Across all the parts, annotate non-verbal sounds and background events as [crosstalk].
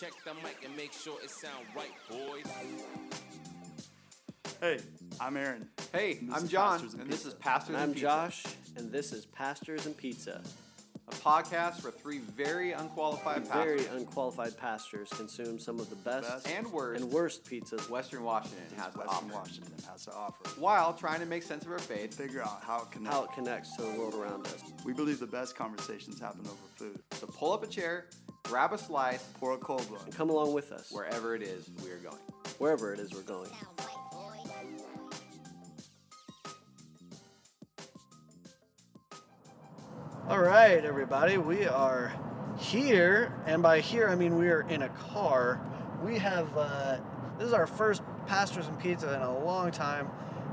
Check the mic and make sure it sound right, boys. Hey, I'm Aaron. Hey, And I'm John, and and this is Pastors And and I'm Pizza, Josh, and this is Pastors and Pizza. a podcast where three very unqualified Very pastors unqualified pastors consume some of the best, Best and worst and worst pizzas. Western Washington has to Western offer, Washington has to offer. while trying to make sense of our faith. Figure out how it connects. How it connects to the world around us. We believe the best conversations happen over food. So pull up a chair, grab a slice, Pour a cold one. And come along with us, wherever it is we are going. wherever it is we're going. All right, everybody, we are here, and by here I mean we are in a car. We have uh, this is our first Pastors and Pizza in a long time,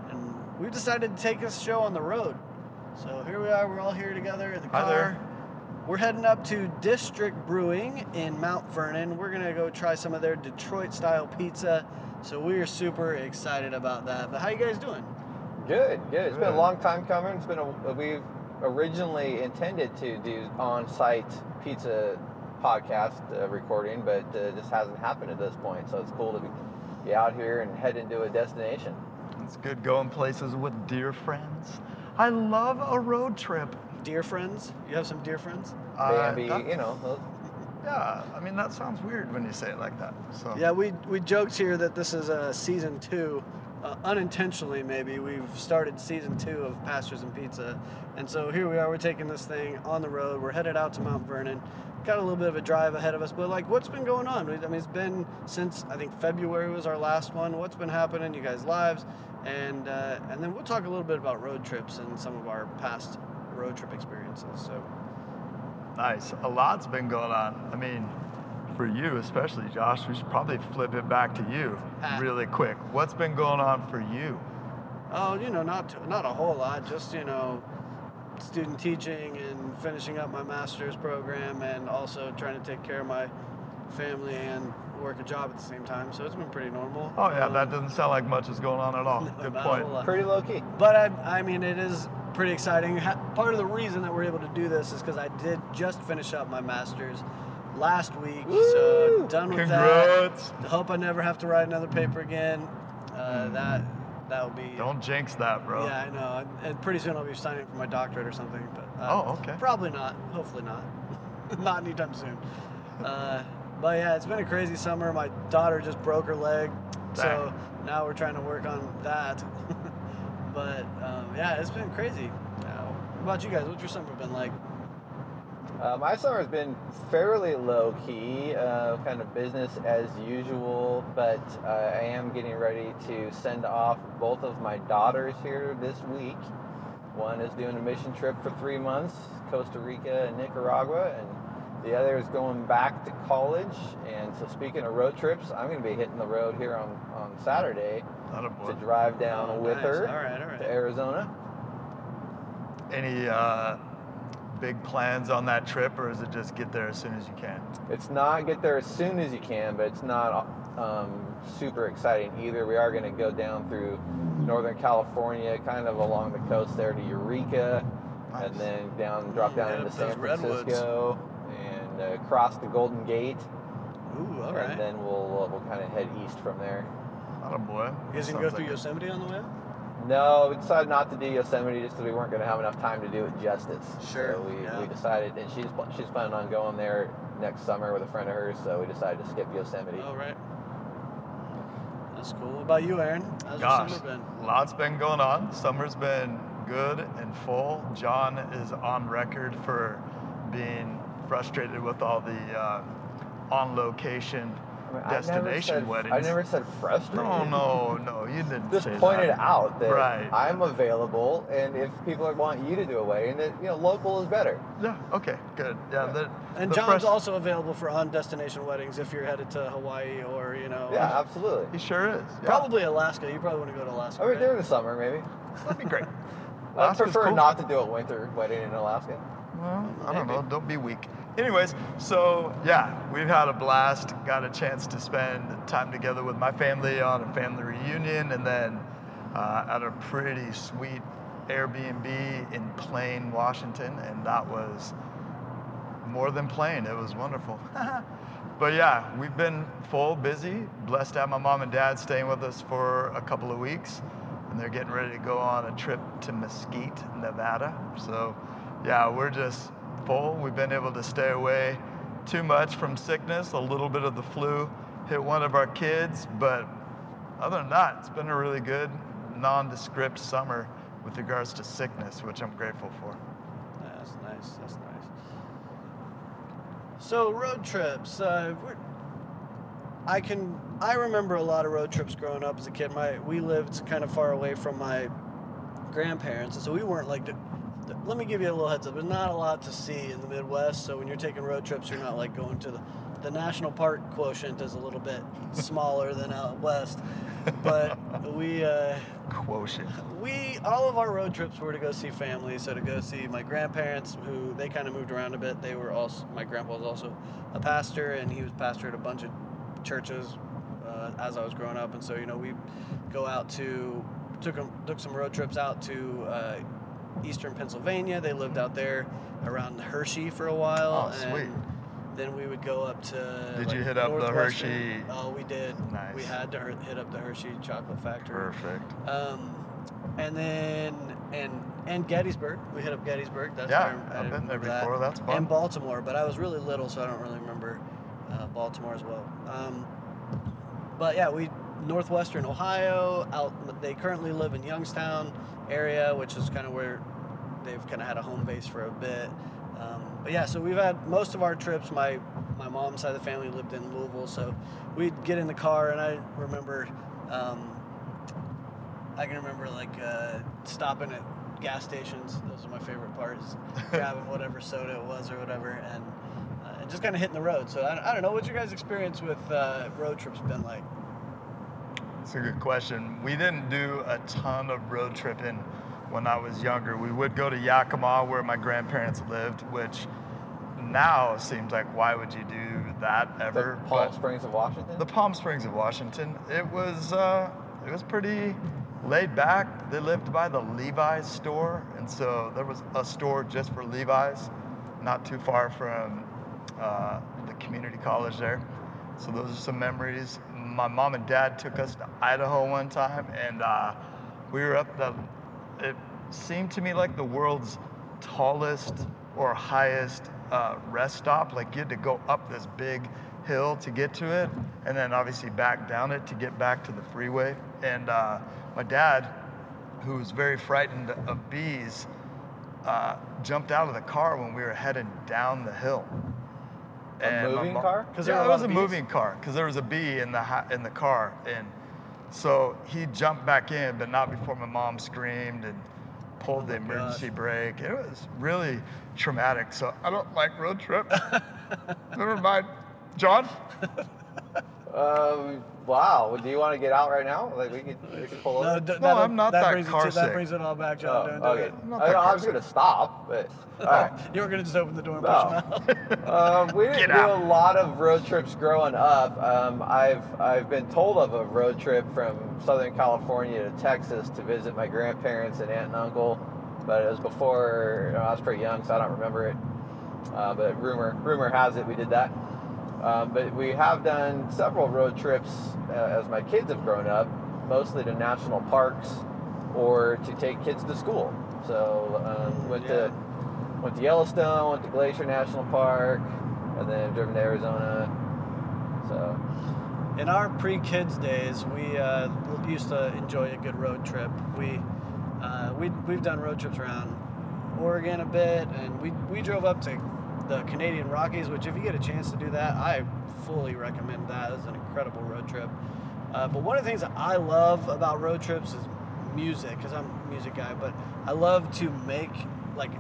and we've decided to take this show on the road. So here we are. We're all here together in the Hi car. there. We're heading up to District Brewing in Mount Vernon. We're gonna go try some of their Detroit-style pizza. So we are super excited about that. But how you guys doing? Good, good. It's been a long time coming. It's been a we've originally intended to do on-site pizza podcast uh, recording, but uh, this hasn't happened at this point. So it's cool to be, be out here and head into a destination. It's good going places with dear friends. I love a road trip. Dear friends, you have some dear friends? Uh, Bambi, that- you know. those- Yeah, I mean that sounds weird when you say it like that. So Yeah, we we joked here that this is uh, season two. Uh, unintentionally, maybe we've started season two of Pastors and Pizza, and so here we are. We're taking this thing on the road. We're headed out to Mount Vernon. Got a little bit of a drive ahead of us, but like, what's been going on? I mean, it's been since I think February was our last one. What's been happening in you guys' lives? And uh, and then we'll talk a little bit about road trips and some of our past road trip experiences. So nice. A lot's been going on. I mean, for you especially, Josh, we should probably flip it back to you Ah. really quick. What's been going on for you? Oh, you know, not not a whole lot. Just you know, student teaching and finishing up my master's program, and also trying to take care of my family and work a job at the same time. So it's been pretty normal. Oh yeah, Um, that doesn't sound like much is going on at all. [laughs] no, Good point. Pretty low key. But I, I mean, it is pretty exciting. Part of the reason that we're able to do this is because I did just finish up my master's last week. So done with that. Congrats. Hope I never have to write another paper again. Uh, that that will be. Don't jinx that, bro. Yeah, I know. And- pretty soon I'll be signing for my doctorate or something. But uh, Oh, okay. Probably not. Hopefully not. [laughs] not anytime soon. Uh, but yeah, it's been a crazy summer. My daughter just broke her leg, so now we're trying to work on that. [laughs] but um, yeah, it's been crazy. What about you guys? What's your summer been like? Uh, my summer has been fairly low key, uh, kind of business as usual, but uh, I am getting ready to send off both of my daughters here this week. One is doing a mission trip for three months, Costa Rica and Nicaragua, and the other is going back to college. And so, speaking of road trips, I'm going to be hitting the road here on, on Saturday to drive down Oh, with nice. her All right, all right. to Arizona. Any uh, big plans on that trip, or is it just get there as soon as you can? It's not get there as soon as you can, but it's not um, super exciting either. We are going to go down through Northern California, kind of along the coast there to Eureka, Nice. and then down, drop down into San those redwoods. Francisco, and uh, cross the Golden Gate, Ooh, all and then we'll uh, we'll kind of head east from there. Attaboy. you guys gonna go through Yosemite on the way? No, we decided not to do Yosemite just because we weren't going to have enough time to do it justice. Sure, So we, yeah. we decided, and she's she's planning on going there next summer with a friend of hers, so we decided to skip Yosemite. All right. That's cool. What about you, Aaron? How's Gosh, your summer been? lots been going on. Summer's been good and full. John is on record for being frustrated with all the uh, on location I mean, I destination said- weddings. I never said frustrated. No, no, no, you didn't Just say pointed that. out that Right. I'm available, and if people want you to do a wedding, that you know, local is better. Yeah. Okay. Good. Yeah. The, And the John's frus- also available for on destination weddings if you're headed to Hawaii or, you know, Yeah, absolutely. He sure is. Yeah. probably Alaska. You probably want to go to Alaska. I mean, right? during the summer, maybe. That'd be great. [laughs] I Alaska's prefer cool. not to do a winter wedding in Alaska. Well, I don't know. Don't be weak. Anyways, so yeah, we've had a blast. Got a chance to spend time together with my family on a family reunion, and then uh, at a pretty sweet Airbnb in Plain, Washington, and that was more than plain. It was wonderful. [laughs] but yeah, we've been full, busy. Blessed to have my mom and dad staying with us for a couple of weeks, and they're getting ready to go on a trip to Mesquite, Nevada. So yeah, we're just full. We've been able to stay away too much from sickness. A little bit of the flu hit one of our kids, but other than that, it's been a really good, nondescript summer with regards to sickness, which I'm grateful for. That's nice. That's nice. So road trips. Uh, I can. I remember a lot of road trips growing up as a kid. My we lived kind of far away from my grandparents, and so we weren't like. Let me give you a little heads up. There's not a lot to see in the Midwest, so when you're taking road trips, you're not like going to the the national park quotient is a little bit [laughs] smaller than out west, but we. Uh, Quotient. we all of our road trips were to go see family so to go see my grandparents who they kind of moved around a bit they were also my grandpa was also a pastor and he was pastor at a bunch of churches uh, as i was growing up and so you know we go out to took took some road trips out to uh, eastern pennsylvania they lived out there around hershey for a while Oh, sweet. then we would go up to Did you hit up the Hershey? oh we did Nice. we had to hit up the hershey chocolate factory Perfect. um, and then and and Gettysburg. We hit up Gettysburg. That's Yeah, I I've been there that. before. That's fun. And Baltimore, but I was really little, so I don't really remember uh, Baltimore as well. Um, but yeah, we Northwestern Ohio. Out. They currently live in Youngstown area, which is kind of where they've kind of had a home base for a bit. Um, but yeah, so we've had most of our trips. My my mom's side of the family lived in Louisville, so we'd get in the car, and I remember. Um, I can remember like uh, stopping at gas stations. Those are my favorite parts. [laughs] grabbing whatever soda it was or whatever, and uh, just kind of hitting the road. So I, I don't know. What's your guys' experience with uh, road trips been like? It's a good question. We didn't do a ton of road tripping when I was younger. We would go to Yakima where my grandparents lived, which now seems like why would you do that The ever? Palm But Springs of Washington. the Palm Springs of Washington, it was uh, it was pretty laid back. They lived by the Levi's store, and so there was a store just for Levi's, not too far from uh, the community college there. So those are some memories. My mom and dad took us to Idaho one time, and uh, we were up the. It seemed to me like the world's tallest or highest uh, rest stop. Like you had to go up this big hill to get to it, and then obviously back down it to get back to the freeway. And uh, my dad, who was very frightened of bees, uh, jumped out of the car when we were heading down the hill. A And my moving mo- car? 'Cause there yeah, a it was a bees? moving car because there was a bee in the ha- in the car, and so he jumped back in, but not before my mom screamed and pulled oh the Oh my emergency gosh. brake. It was really traumatic. So I don't like road trips. [laughs] Never mind, John. [laughs] Um, wow. Do you want to get out right now? Like we could, we could pull over. d- No, that'll- I'm not that brings it car to- That brings it all back, John. Oh, Don't do okay. it. I'm not I, that I car was sick. gonna stop, but all right. [laughs] You were gonna just open the door and push No. him out. [laughs] Um, we didn't Get do out. a lot of road trips growing up. Um, I've I've been told of a road trip from Southern California to Texas to visit my grandparents and aunt and uncle, but it was before you know, I was pretty young, so I don't remember it. Uh, but rumor rumor has it we did that. Um, but we have done several road trips uh, as my kids have grown up, mostly to national parks or to take kids to school. So um, went Yeah. to went to Yellowstone, went to Glacier National Park, and then driven to Arizona. So In our pre-kids days, we uh, used to enjoy a good road trip. We uh, we we've done road trips around Oregon a bit, and we we drove up to the Canadian Rockies. Which, if you get a chance to do that, I fully recommend that. It's an incredible road trip. Uh, but one of the things that I love about road trips is music, because I'm a music guy. But I love to make like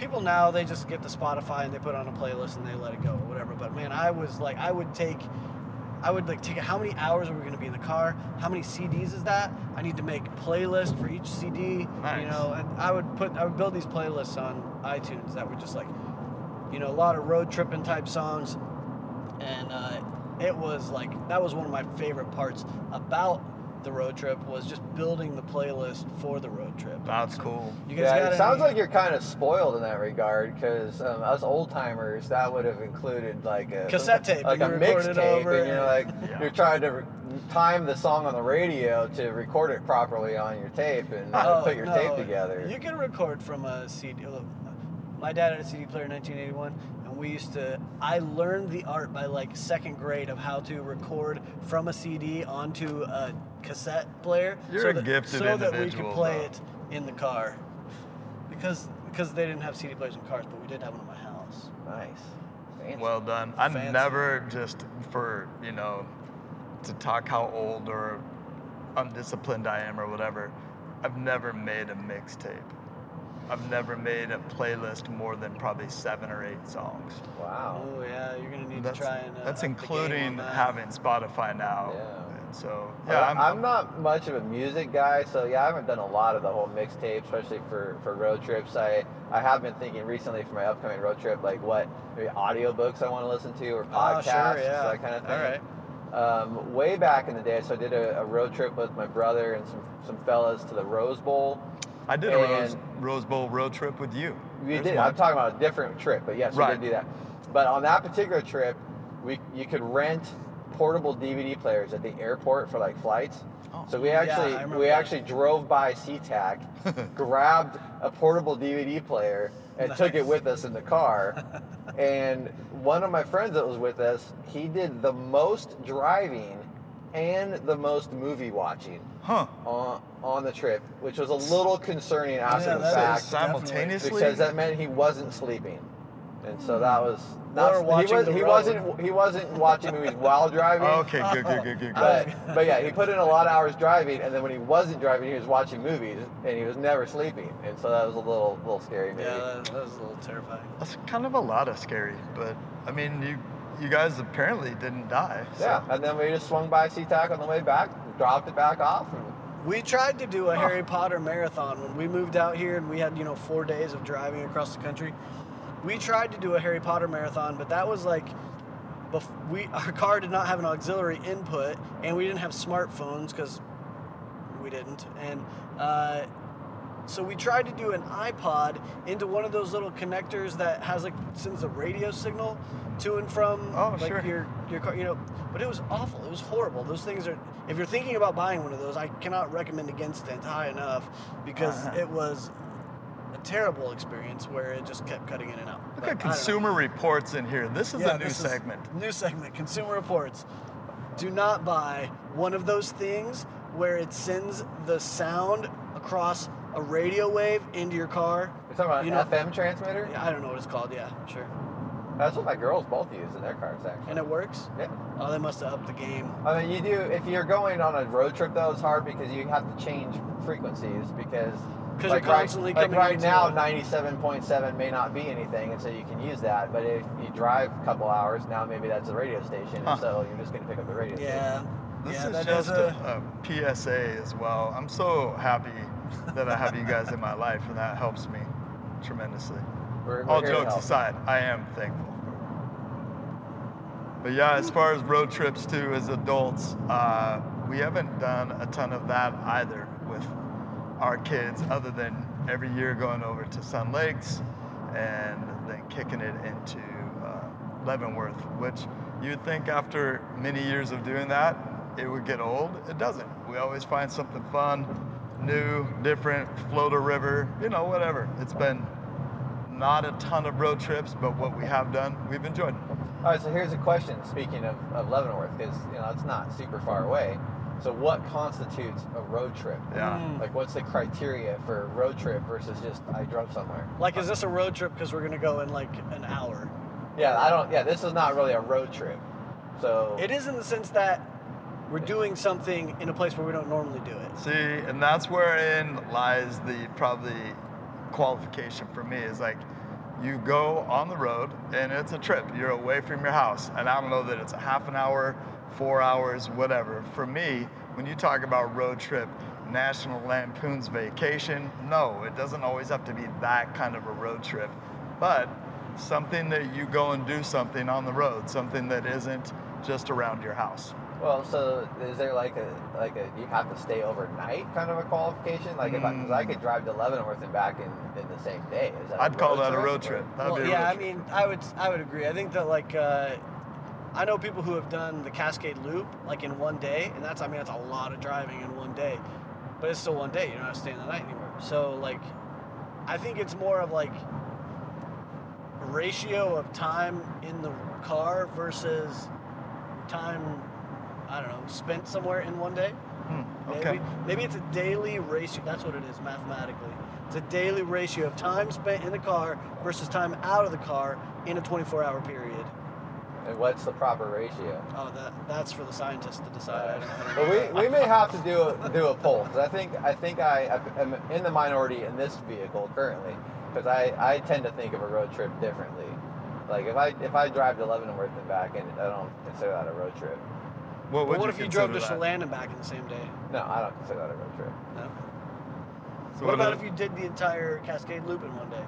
people now they just get to Spotify and they put on a playlist and they let it go or whatever. But man, I was like, I would take, I would like take how many hours are we going to be in the car? How many CDs is that? I need to make playlist for each CD. You know, and I would put, I would build these playlists on iTunes that were just like, you know, a lot of road tripping type songs, and uh, it was like that was one of my favorite parts about the road trip was just building the playlist for the road trip. That's cool. You guys Yeah, got it sounds like you're kind of spoiled in that regard because um, us old timers, that would have included like a Cassette tape, like a mixtape, and you're like [laughs] Yeah. you're trying to re- time the song on the radio to record it properly on your tape and uh, Oh, put your no, tape together. You can record from a CD. Look, My dad had a CD player in 1981, and we used to. I learned the art by like second grade of how to record from a CD onto a cassette player. You're so a that, gifted so that we could play though. it in the car, because because they didn't have CD players in cars, but we did have one in my house. nice. Fancy. Well done. I Fancy. never just for you know to talk how old or undisciplined I am or whatever. I've never made a mixtape. I've never made a playlist more than probably seven or eight songs. wow. Oh yeah, you're gonna need That's, to try and. Uh, that's up the game on including that. having Spotify now. Yeah. And so Yeah, yeah, I'm, I'm not much of a music guy, so yeah, I haven't done a lot of the whole mixtape, especially for, for road trips. I, I have been thinking recently for my upcoming road trip, like what maybe audiobooks I want to listen to or Oh, podcasts, sure, yeah. that kind of thing. All right. Um, way back in the day, so I did a, a road trip with my brother and some, some fellas to the Rose Bowl. I did a Rose, Rose Bowl road trip with you. We There's did. one. I'm talking about a different trip, but yes, Right. we did do that. But on that particular trip, we you could rent portable DVD players at the airport for like flights. Oh. So we actually I remember we that. actually drove by SeaTac, [laughs] grabbed a portable DVD player, and took it with us in the car. [laughs] and one of my friends that was with us, he did the most driving and the most movie watching Huh. on on the trip, which was a little concerning after Yeah, the that fact is Simultaneously. because that meant he wasn't sleeping, and so that hmm. was. Not, watching he, was, the he road. wasn't. He wasn't watching movies while driving. [laughs] Okay, good, good, good, good, good. But, but yeah, he put in a lot of hours driving, and then when he wasn't driving, he was watching movies, and he was never sleeping, and so that was a little, little scary, maybe. Yeah, that, that was a little terrifying. That's kind of a lot of scary, but I mean, you you guys apparently didn't die. so- Yeah, and then we just swung by SeaTac on the way back, dropped it back off, and We tried to do a Harry Potter marathon when we moved out here and we had, you know, four days of driving across the country. We tried to do a Harry Potter marathon, but that was like, bef- we [laughs] our car did not have an auxiliary input and we didn't have smartphones because we didn't. And uh, so we tried to do an iPod into one of those little connectors that has like sends a radio signal to and from Oh, like sure. your your car, you know. But it was awful. It was horrible. Those things are. If you're thinking about buying one of those, I cannot recommend against it high enough because Uh-huh. it was a terrible experience where it just kept cutting in and out. Look But at I don't know. Consumer Reports in here. This is Yeah, a new segment. New segment. Consumer reports. Do not buy one of those things where it sends the sound across a radio wave into your car. you're talking about You know- FM transmitter. Yeah, I don't know what it's called. Yeah, sure. That's what my girls both use in their cars, actually. And it works. yeah. Oh, they must have upped the game. I mean, you do. If you're going on a road trip, though, it's hard because you have to change frequencies because like you're constantly right, coming like right now, 97.7 may not be anything, and so you can use that. But if you drive a couple hours, now maybe that's a radio station, Huh. and so you're just going to pick up the radio station. Yeah. This yeah, is just a, a PSA as well. I'm so happy that I have you guys in my life, and that helps me tremendously. We're, we're All jokes aside, I am thankful. But yeah, as far as road trips too, as adults, uh, we haven't done a ton of that either with our kids, other than every year going over to Sun Lakes and then kicking it into uh, Leavenworth, which you'd think after many years of doing that, it would get old. It doesn't. We always find something fun, new, different, float a river, you know, whatever. It's been not a ton of road trips, but what we have done, we've enjoyed. All right, so here's a question. Speaking of, of Leavenworth, because you know it's not super far away. So, what constitutes a road trip? Yeah. Mm. Like, what's the criteria for a road trip versus just I drove somewhere? Like, is this a road trip because we're gonna go in like an hour? Yeah, I don't. Yeah, this is not really a road trip. So It is in the sense that we're doing something in a place where we don't normally do it. See, and that's wherein lies the probably qualification for me is like you go on the road and it's a trip. You're away from your house. And I don't know that it's a half an hour, four hours, whatever. For me, when you talk about road trip, National Lampoon's Vacation, no, it doesn't always have to be that kind of a road trip. But something that you go and do something on the road, something that isn't just around your house. Well, so is there like a like a you have to stay overnight kind of a qualification? Like if I, cause I could drive to Leavenworth and back in, in the same day. Is that a I'd call that a trip, road or- trip. That'd well, be a yeah, road I trip. mean, I would I would agree. I think that like uh, I know people who have done the Cascade Loop like in one day, and that's I mean that's a lot of driving in one day, but it's still one day. You don't have to stay in the night anymore. So like, I think it's more of like ratio of time in the car versus time I don't know spent somewhere in one day. Hmm, Maybe, okay. maybe it's a daily ratio. That's what it is mathematically. It's a daily ratio of time spent in the car versus time out of the car in a 24-hour period. And what's the proper ratio? Oh, that that's for the scientists to decide. I don't, But know. we, we may have to do a, [laughs] do a poll because I think I think I am in the minority in this vehicle currently because I, I tend to think of a road trip differently. Like if I if I drive to Leavenworth and back, and I don't consider that a road trip. What, But would what you if you drove to consider that? Chelan and back in the same day? No, I don't consider that a road trip. No. So what about if- if you did the entire Cascade Loop in one day?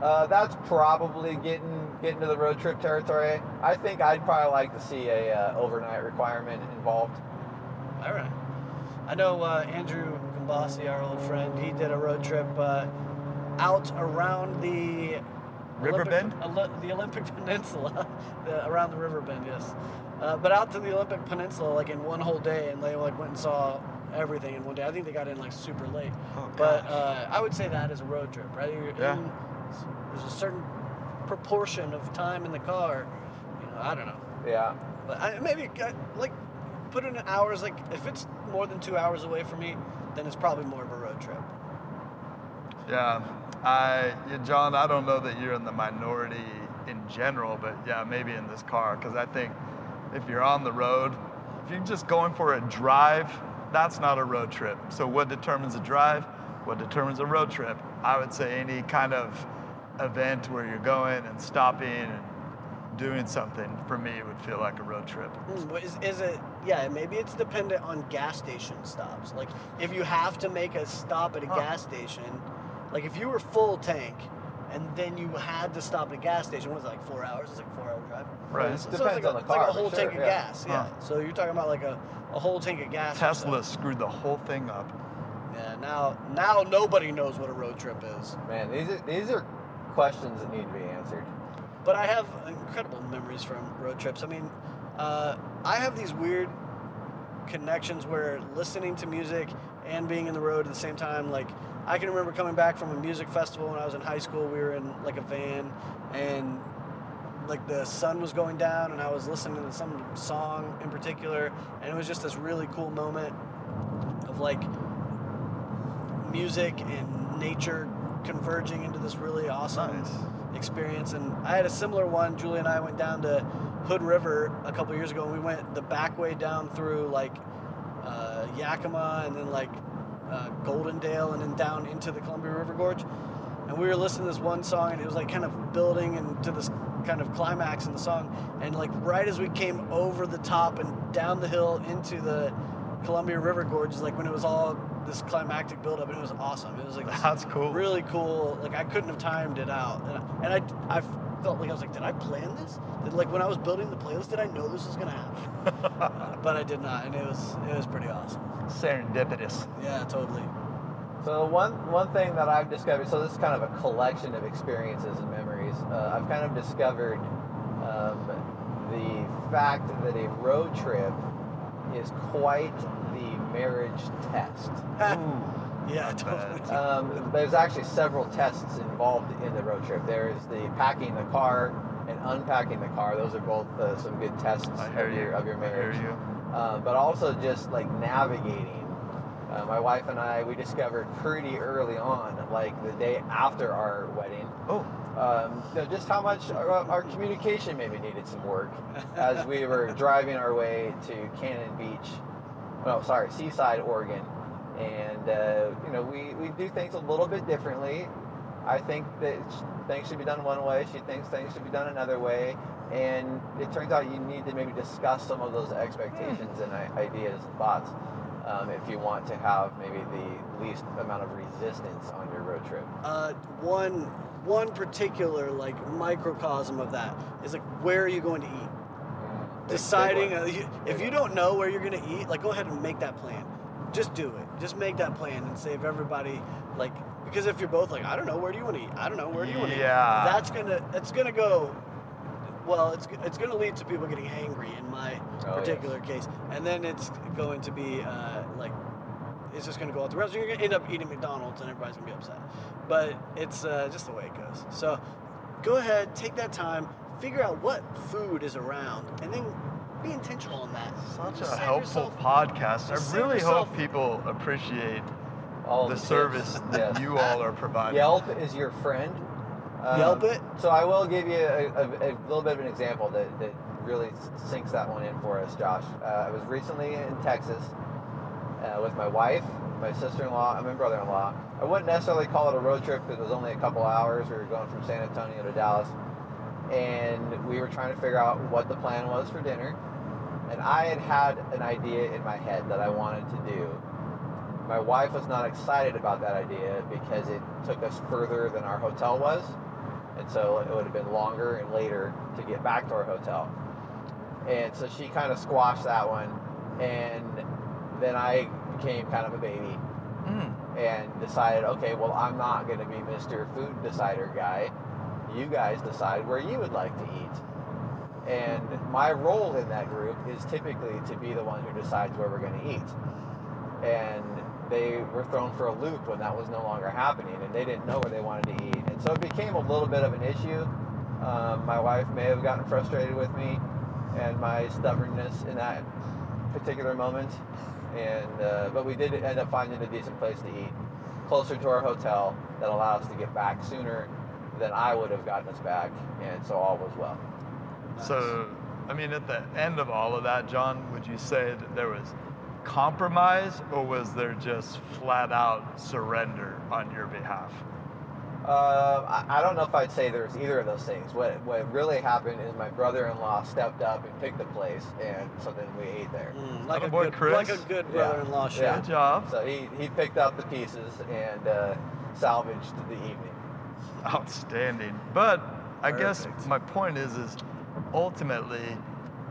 Uh, that's probably getting getting to the road trip territory. I think I'd probably like to see a uh, overnight requirement involved. All right. I know uh, Andrew Gambassi, our old friend, he did a road trip uh, out around the River Olympic, [laughs] the Olympic Peninsula, [laughs] the, around the River Bend, yes. Uh, but out to the Olympic Peninsula like in one whole day, and they like went and saw everything in one day. I think they got in like super late. Oh, but uh, I would say that is a road trip, right? You're Yeah. in- there's a certain proportion of time in the car. You know, I don't know. Yeah. But I, maybe uh, like put in hours. Like if it's more than two hours away from me, then it's probably more of a road trip. Yeah, I, John, I don't know that you're in the minority in general, but yeah, maybe in this car, because I think if you're on the road, if you're just going for a drive, that's not a road trip. So what determines a drive? What determines a road trip? I would say any kind of event where you're going and stopping and doing something for me it would feel like a road trip. Hmm, Is, is it? Yeah, maybe it's dependent on gas station stops. Like if you have to make a stop at a Huh. gas station, like if you were full tank. And then you had to stop at a gas station. What was it, like four hours? It's like four-hour drive. Right. So, Depends it's like a, on the it's like a for whole sure, tank of yeah. gas. Yeah. Huh. So you're talking about like a, a whole tank of gas. Tesla screwed the whole thing up. Yeah. Now now nobody knows what a road trip is. Man, these are these are questions that need to be answered. But I have incredible memories from road trips. I mean, uh, I have these weird connections where listening to music and being in the road at the same time, like, I can remember coming back from a music festival when I was in high school. We were in like a van and like the sun was going down and I was listening to some song in particular and it was just this really cool moment of like music and nature converging into this really awesome Nice. experience. And I had a similar one. Julie and I went down to Hood River a couple years ago, and we went the back way down through like uh, Yakima and then like uh, Goldendale and then down into the Columbia River Gorge. And we were listening to this one song, and it was like kind of building into this kind of climax in the song. And like right as we came over the top and down the hill into the Columbia River Gorge, is like when it was all this climactic buildup, and it was awesome. It was like [laughs] That's cool. really cool. Like I couldn't have timed it out, and I, and I, I felt like I was like, did I plan this? Did, like when I was building the playlist, did I know this was gonna happen? [laughs] But I did not, and it was it was pretty awesome. Serendipitous. Yeah, totally. So one one thing that I've discovered, so this is kind of a collection of experiences and memories. Uh, I've kind of discovered um, the fact that a road trip is quite the marriage test. [laughs] Yeah, totally. Um, there's actually several tests involved in the road trip. There is the packing the car and unpacking the car. Those are both uh, some good tests of you. your of your I marriage. hear you. Um, but also just like navigating. Uh, my wife and I, we discovered pretty early on, like the day after our wedding, Oh, um, you know, just how much our, our communication maybe needed some work as we were [laughs] driving our way to Cannon Beach, no, sorry, Seaside, Oregon. And, uh, you know, we, we do things a little bit differently. I think that things should be done one way. She thinks things should be done another way. And it turns out you need to maybe discuss some of those expectations and ideas and thoughts um, if you want to have maybe the least amount of resistance on your road trip. Uh, one one particular like microcosm of that is like where are you going to eat? deciding uh, you- if you don't know where you're gonna eat, like go ahead and make that plan. Just do it. Just make that plan and save everybody like because if you're both like I don't know where do you want to eat? I don't know where do you want to Yeah. eat? That's gonna it's gonna go. Well, it's it's gonna lead to people getting angry in my Oh, particular case, and then it's going to be uh, like it's just gonna go out the rest. You're gonna end up eating McDonald's, and everybody's gonna be upset. But it's uh, just the way it goes. So go ahead, take that time, figure out what food is around, and then be intentional on that. Such Just a helpful yourself- podcast. just I really hope people appreciate All the tips. service [laughs] that Yes. you all are providing. Yelp is your friend. Um, Yelp it? So I will give you a, a, a little bit of an example that, that really sinks that one in for us, Josh. Uh, I was recently in Texas uh, with my wife, my sister-in-law, and my brother-in-law. I wouldn't necessarily call it a road trip because it was only a couple hours. We were going from San Antonio to Dallas, and we were trying to figure out what the plan was for dinner. And I had had an idea in my head that I wanted to do. My wife was not excited about that idea because it took us further than our hotel was. And so it would have been longer and later to get back to our hotel. And so she kind of squashed that one. And then I became kind of a baby Mm. and decided, okay, well, I'm not going to be Mr. Food Decider guy. You guys decide where you would like to eat. And my role in that group is typically to be the one who decides where we're going to eat. And they were thrown for a loop when that was no longer happening, and they didn't know where they wanted to eat. And so it became a little bit of an issue. Um, my wife may have gotten frustrated with me and my stubbornness in that particular moment. And uh, but we did end up finding a decent place to eat, closer to our hotel, that allowed us to get back sooner than I would have gotten us back, and so all was well. So, I mean, at the end of all of that, John, would you say that there was compromise or was there just flat out surrender on your behalf? Uh, I, I don't know if I'd say there's either of those things. What what really happened is my brother-in-law stepped up and picked the place, and so then we ate there. Mm, like a Attaboy, good, Chris. like a good brother-in-law should. Yeah. Good job. So he, he picked up the pieces and uh, salvaged the evening. Outstanding. But I guess my point is, is ultimately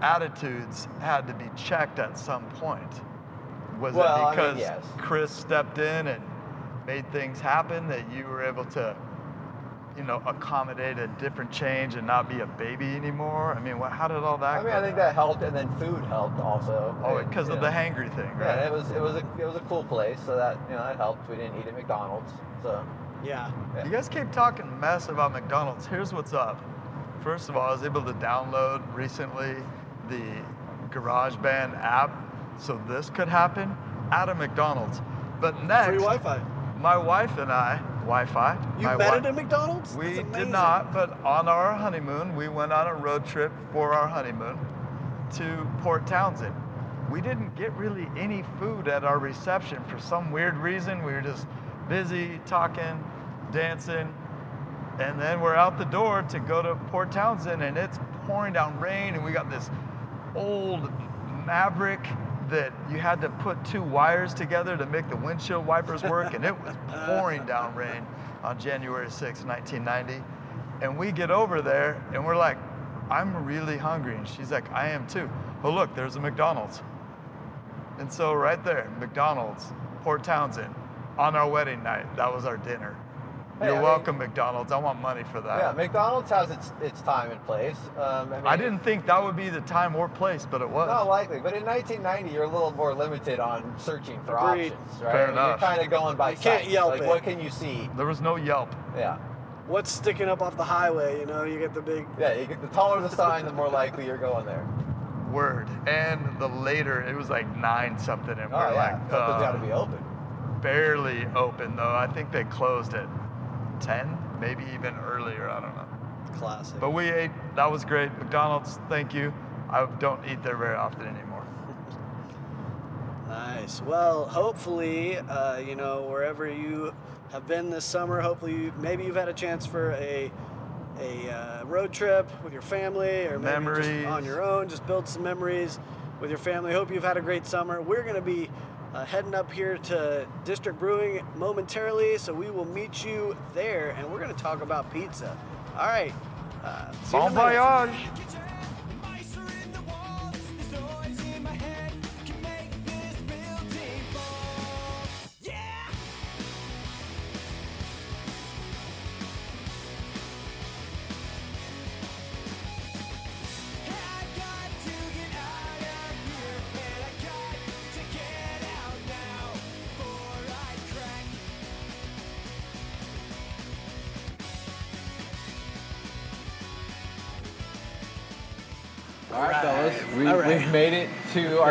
attitudes had to be checked at some point. Was Well, I it mean, because yes. Chris stepped in and made things happen that you were able to, you know, accommodate a different change and not be a baby anymore? I mean, what, how did all that? I mean, I think down? that helped, and then food helped also. Oh, because you of the hangry thing, right? Yeah, it was it was a it was a cool place, so that you know that helped. We didn't eat at McDonald's, so Yeah. yeah. You guys keep talking mess about McDonald's. Here's what's up. First of all, I was able to download recently the GarageBand app, so this could happen at a McDonald's. But next, Free Wi-Fi. my wife and I, Wi-Fi. You met wi- at a McDonald's? We did not, but on our honeymoon, we went on a road trip for our honeymoon to Port Townsend. We didn't get really any food at our reception for some weird reason. We were just busy talking, dancing, and then we're out the door to go to Port Townsend, and it's pouring down rain, and we got this old Maverick that you had to put two wires together to make the windshield wipers work, and it was [laughs] pouring down rain on January 6, 1990. And we get over there, and we're like, I'm really hungry. And she's like, I am too. Oh, look, there's a McDonald's. And so, right there, McDonald's, Port Townsend, on our wedding night, that was our dinner. Hey, You're I mean- welcome, McDonald's. I want money for that. yeah, McDonald's has its its time and place. Um, I, mean, I didn't think that would be the time or place, but it was. Not likely, but in 1990, you're a little more limited on searching for Agreed. options, right? Fair I enough. You're kind of going by You can't. Yelp like, it. what can you see? There was no Yelp. Yeah, What's sticking up off the highway? You know, you get the big. yeah. You get, the taller the sign, the more likely you're going there. Word. And the later, it was like nine something, and Oh we're yeah, like, something's uh, got to be open. barely open though. I think they closed at 10, maybe even earlier. I don't know. Classic. But we ate. That was great. McDonald's, thank you. I don't eat there very often anymore. [laughs] Nice. Well, hopefully, uh, you know, wherever you have been this summer, hopefully, you, maybe you've had a chance for a a uh, road trip with your family, or maybe just on your own. Just build some memories with your family. Hope you've had a great summer. We're gonna be uh, heading up here to District Brewing momentarily, so we will meet you there, and we're gonna talk about pizza. All right. Uh, Bon voyage.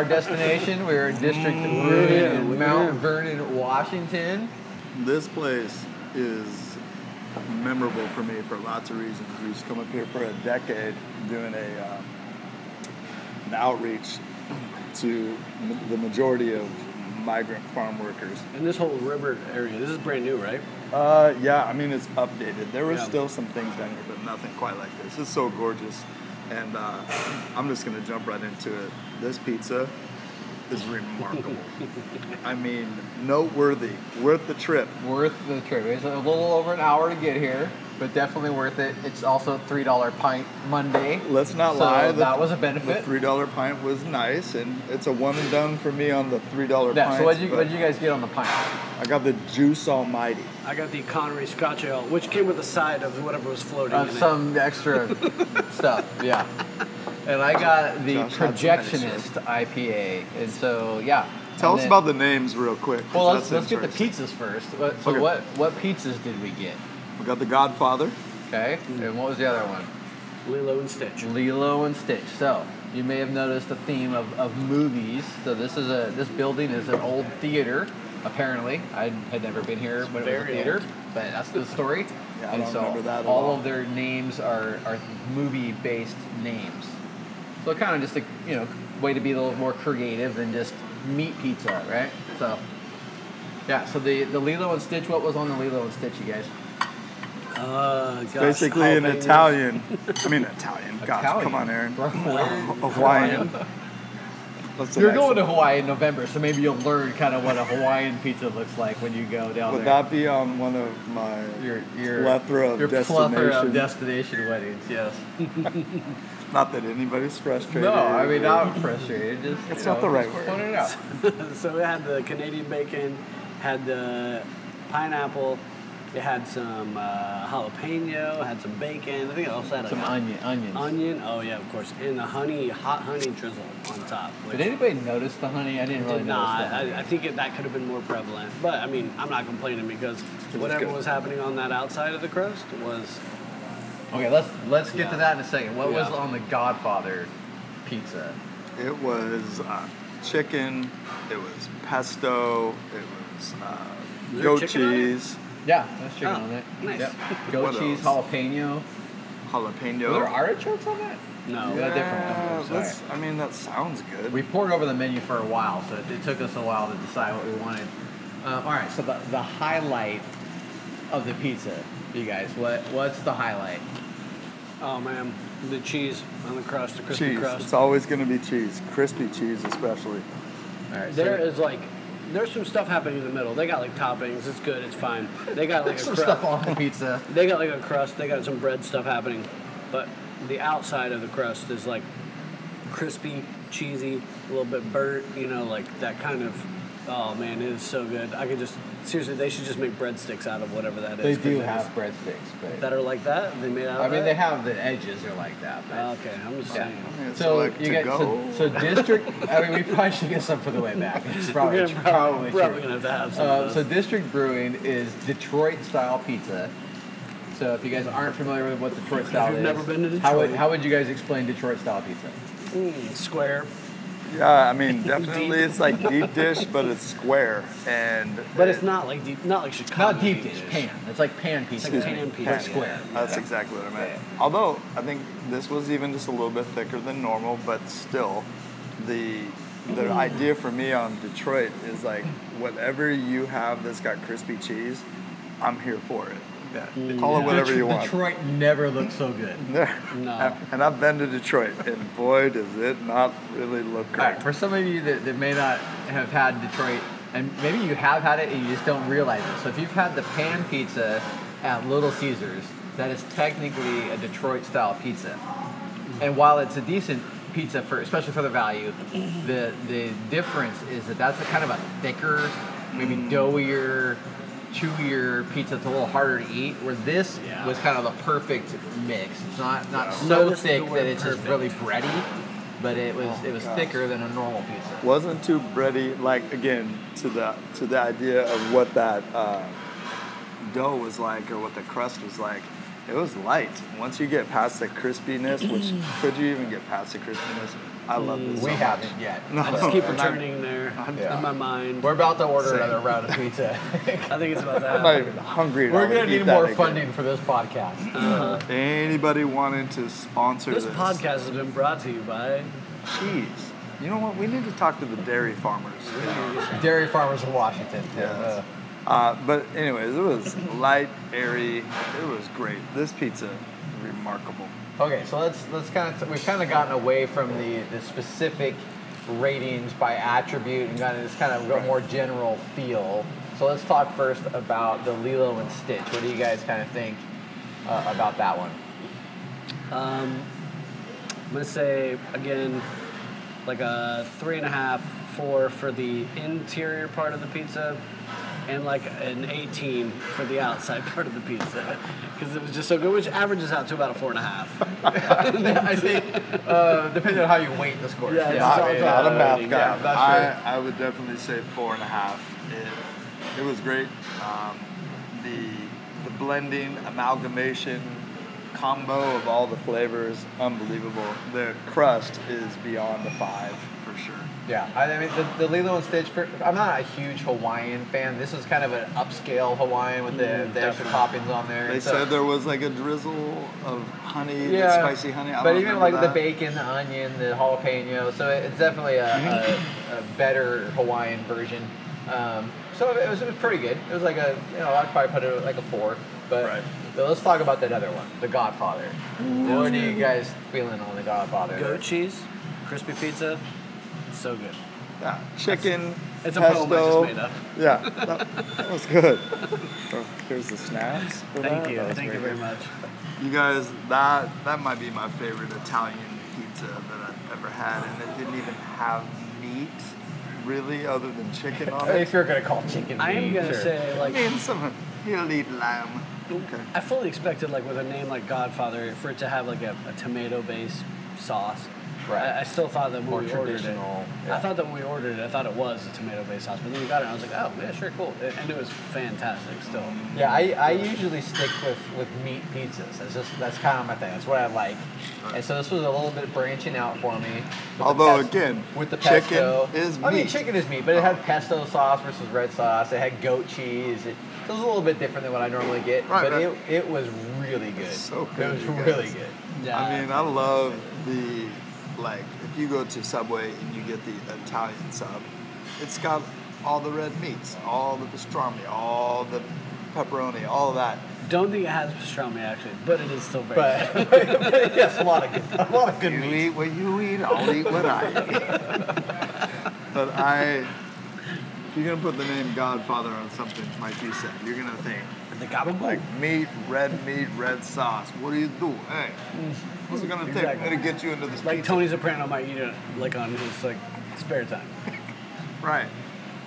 Our destination. We're in District Brewing yeah, in Mount him. Vernon, Washington. This place is memorable for me for lots of reasons. We used to come up here for a decade doing a uh, an outreach to m- the majority of migrant farm workers. And this whole river area, this is brand new, right? Uh, yeah, I mean it's updated. There was Yeah. still some things down here, but nothing quite like this. It's so gorgeous, and uh, I'm just gonna jump right into it. This pizza is remarkable. [laughs] I mean, noteworthy, worth the trip. Worth the trip. It's a little over an hour to get here, but definitely worth it. It's also three dollar pint Monday. Let's not So lie. that was a benefit. The three dollar pint was nice, and it's a one and done for me on the three dollar Yeah. pint. So what did you what did you guys get on the pint? I got the Juice Almighty. I got the Connery Scotch Ale, which came with a side of whatever was floating Uh, in some extra [laughs] stuff. Yeah. And I got the Josh had some. Projectionist IPA, and so yeah. Tell And us then- about the names real quick. Well, let's, let's get the pizzas first. So Okay. what what pizzas did we get? We got the Godfather. Okay, and what was the other one? Lilo and Stitch. Lilo and Stitch. So you may have noticed a theme of, of movies. So this is a this building is an old theater. Apparently, I had never been here when it was a Very theater, old. but that's the story. Yeah, I and don't so remember that at all all. of their names are are movie based names. So kind of just a you know way to be a little more creative than just meat pizza, right? So yeah. So the the Lilo and Stitch. What was on the Lilo and Stitch, you guys? Uh, gosh, Basically an. Italian. I mean Italian. [laughs] Gosh, Italian. come on, Aaron. Bro, [laughs] Hawaiian. That's You're going to. Hawaii in November, so maybe you'll learn kind of what a Hawaiian pizza looks like when you go down Would there. that be on one of my your your plethora of your plethora of destination- destination weddings? Yes. [laughs] Not that anybody's frustrated. No, I mean not frustrated. Just It's not know, the right just word. Point it out. so we had the Canadian bacon, had the pineapple, it had some uh, jalapeno, had some bacon. I think it also had Some a onion, onions. onion. Oh yeah, of course, and the honey, hot honey drizzle on top. Did anybody notice the honey? I didn't really did notice not. that. I, I think it, that could have been more prevalent. But I mean, I'm not complaining because whatever good. was happening on that outside of the crust was okay, let's let's get to that in a second. What was on the Godfather pizza? It was uh, chicken. It was pesto. It was uh, goat chicken on it? cheese, Yeah, that's chicken Oh, on it. nice. Yep. [laughs] Goat What cheese, else? jalapeno. jalapeno. Were there artichokes on that? no. Yeah. a different one. That's- I mean, that sounds good. We poured over the menu for a while, so it, it took us a while to decide what we wanted. Um, all right, so the, the highlight of the pizza, you guys, what what's the highlight? Oh man, the cheese on the crust, the crispy cheese. crust. It's always going to be cheese. Crispy cheese, especially. All right, There so is like, there's some stuff happening in the middle. They got like toppings. It's good. It's fine. They got like a some cru- stuff on the pizza. [laughs] They got like a crust. They got some bread stuff happening, but the outside of the crust is like crispy, cheesy, a little bit burnt. You know, like that kind of. Oh man, it is so good. I could just seriously. They should just make breadsticks out of whatever that is. They 'cause do have breadsticks, but that are like that. They made out. Of I mean that? they have the edges are like that. But Okay, I'm just Yeah. saying. I mean, So like you get so, so district. I mean, we probably should get some for the way back. [laughs] It's probably, We're gonna probably, probably, true. gonna have to have some Uh, of so. District Brewing is Detroit style pizza. So if you guys aren't familiar with what Detroit style is you've is, never been to how would Detroit. how would you guys explain Detroit style pizza? Mm, square, yeah, I mean, [laughs] definitely it's like deep dish, but it's square. And but it- it's not like deep, not like Chicago. Not deep dish, pan. It's like pan pizza. like pan but pizza, square. That's Yeah. exactly what I meant. Yeah. Although I think this was even just a little bit thicker than normal, but still, the the idea for me on Detroit is like whatever you have that's got crispy cheese, I'm here for it. Yeah, mm. call it whatever you want. Detroit [laughs] never looks so good. [laughs] No. And I've been to Detroit, and boy, does it not really look All great. right, for some of you that, that may not have had Detroit, and maybe you have had it and you just don't realize it. So if you've had the pan pizza at Little Caesars, that is technically a Detroit style pizza. And while it's a decent pizza for, especially for the value, the the difference is that that's a kind of a thicker, maybe mm. doughier, chewier pizza. It's a little harder to eat. Where this Yeah. was kind of the perfect mix. It's not not Yeah. so Notice thick that it's just really bready, but it was Oh, it was gosh. thicker than a normal pizza. wasn't too bready. Like again, to the to the idea of what that uh, dough was like or what the crust was like. it was light. Once you get past the crispiness, which could you even get past the crispiness? I love this. We so haven't much. yet. No. I just keep returning there Yeah. in my mind. We're about to order Same. another round of pizza. [laughs] I think it's about [laughs] that. I'm not even hungry. We're gonna need more again. funding for this podcast. Uh-huh. Anybody wanting to sponsor This this? podcast has been brought to you by. Cheese. You know what? We need to talk to the dairy farmers. [laughs] Dairy farmers in Washington. Yes. Uh, Uh, but anyways, it was light, airy. It was great. This pizza, remarkable. Okay, so let's let's kind of we've kind of gotten away from the the specific ratings by attribute and gotten this kind of a more general feel. So let's talk first about the Lilo and Stitch. What do you guys kind of think uh, about that one? Um, I'm gonna say again, like a three and a half, four for the interior part of the pizza, and like an 18 for the outside [laughs] part of the pizza, because it was just so good, which averages out to about a four and a half. [laughs] I think uh, depending on how you weight the scores. Yeah, it's Not, all not a math guy. Yeah, that's I. I would definitely say four and a half. It, it was great. Um, the the blending, amalgamation, combo of all the flavors, unbelievable. The crust is beyond the five for sure. Yeah, I I mean the, the Lilo and Stitch. For, I'm not a huge Hawaiian fan. This was kind of an upscale Hawaiian with the, Mm, the extra toppings on there. They so- said there was like a drizzle of honey, yeah, spicy honey. I but don't even like that. the bacon, the onion, the jalapeno. So it's definitely a, a, a better Hawaiian version. Um, so it was, it was pretty good. It was like a you know I'd probably put it like a four. But Right. but let's talk about that other one, the Godfather. What are you guys feeling on the Godfather? Goat cheese, crispy pizza, so good. Yeah, chicken. It's a pesto. poem I just made up. Yeah, that, that was good. Oh, here's the snaps. for Thank that. you, That thank you great. very much. You guys, that that might be my favorite Italian pizza that I've ever had, and it didn't even have meat, really, other than chicken on it. If you're gonna call chicken meat, I am meat, gonna sure. say I like mean, some he'll eat lamb. Okay. I fully expected like with a name like Godfather for it to have like a, a tomato-based sauce. Right. I, I still thought that when More we ordered it, traditional, I thought that when we ordered it, I thought it was a tomato-based sauce. But then we got it, and I was like, oh yeah, sure, cool, and it was fantastic. Still, Yeah, I, I usually stick with, with meat pizzas. That's just that's kind of my thing. That's what I like. And so this was a little bit of branching out for me. Although pes- again, with the chicken pesto. is I mean, chicken is meat, but it had oh. pesto sauce versus red sauce. It had goat cheese. It, so it was a little bit different than what I normally get, Right, but right. it, it was really good. So It good, was really good. yeah. I mean, I love the like if you go to Subway and you get the Italian sub, it's got all the red meats, all the pastrami, all the pepperoni, all of that. don't think it has pastrami actually, but it is still very. But, good. but [laughs] yes, a lot of good, a lot of good you meat. eat what you eat, I'll eat what I eat. [laughs] but I, if you're gonna put the name Godfather on something, like you said, you're gonna think the gabagool. like meat, red meat, red sauce. What do you do? Hey, what's it gonna take Exactly. to get you into this like pizza? Tony Soprano might eat it like on his like spare time. [laughs] Right.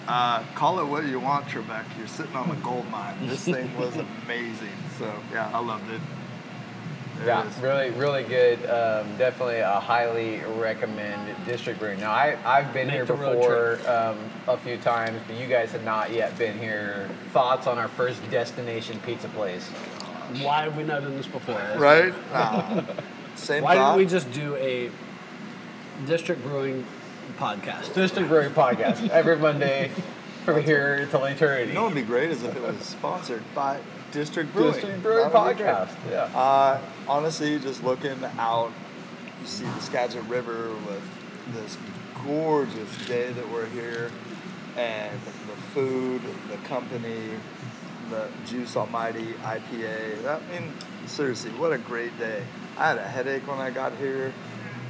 Uh, call it what you want, Trebek. You're sitting on a gold mine. This [laughs] thing was amazing. So yeah, I loved it. There Yeah, it is. really, really good. Um, definitely a highly recommend district brewing. Now, I, I've been Make here before um, a few times, but you guys have not yet been here. Thoughts on our first destination pizza place? Why have we not done this before? Right? Uh, [laughs] same Why thought. didn't we just do a district brewing podcast? District Brewing Podcast every Monday from here until eternity. You know what would be great is if it was sponsored by District Brewing. District Brewing That would be great. Podcast. Yeah. Uh, honestly, just looking out, you see the Skagit River with this gorgeous day that we're here, and the food, the company, the Juice Almighty IPA. I mean, seriously, what a great day. I had a headache when I got here.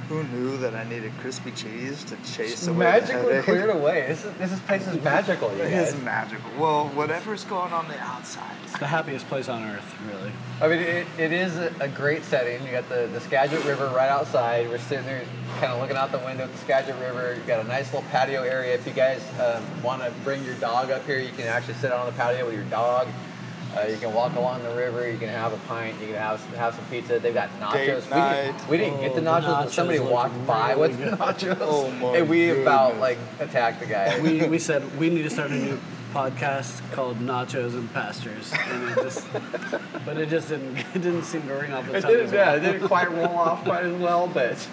Who knew that I needed crispy cheese to chase away the Magically headache? cleared away. This, is, this place is magical, you It guys. is magical. Well, whatever's going on the outside. It's the happiest place on earth, really. I mean, it, it is a, a great setting. You got the, the Skagit River right outside. We're sitting there kind of looking out the window at the Skagit River. You've got a nice little patio area. If you guys um, want to bring your dog up here, you can actually sit out on the patio with your dog. Uh, you can walk along the river. You can have a pint. You can have have some pizza. They've got nachos. Date we, didn't, we didn't get the Oh, the nachos, but somebody nachos look walked by really with good. the nachos, Oh, my and we about like attacked the guy. We, we said we need to start a new podcast called Nachos and Pastors, and it just, [laughs] but it just didn't [laughs] it didn't seem to ring off the It didn't, as yeah, well. it didn't quite roll [laughs] off quite as well, but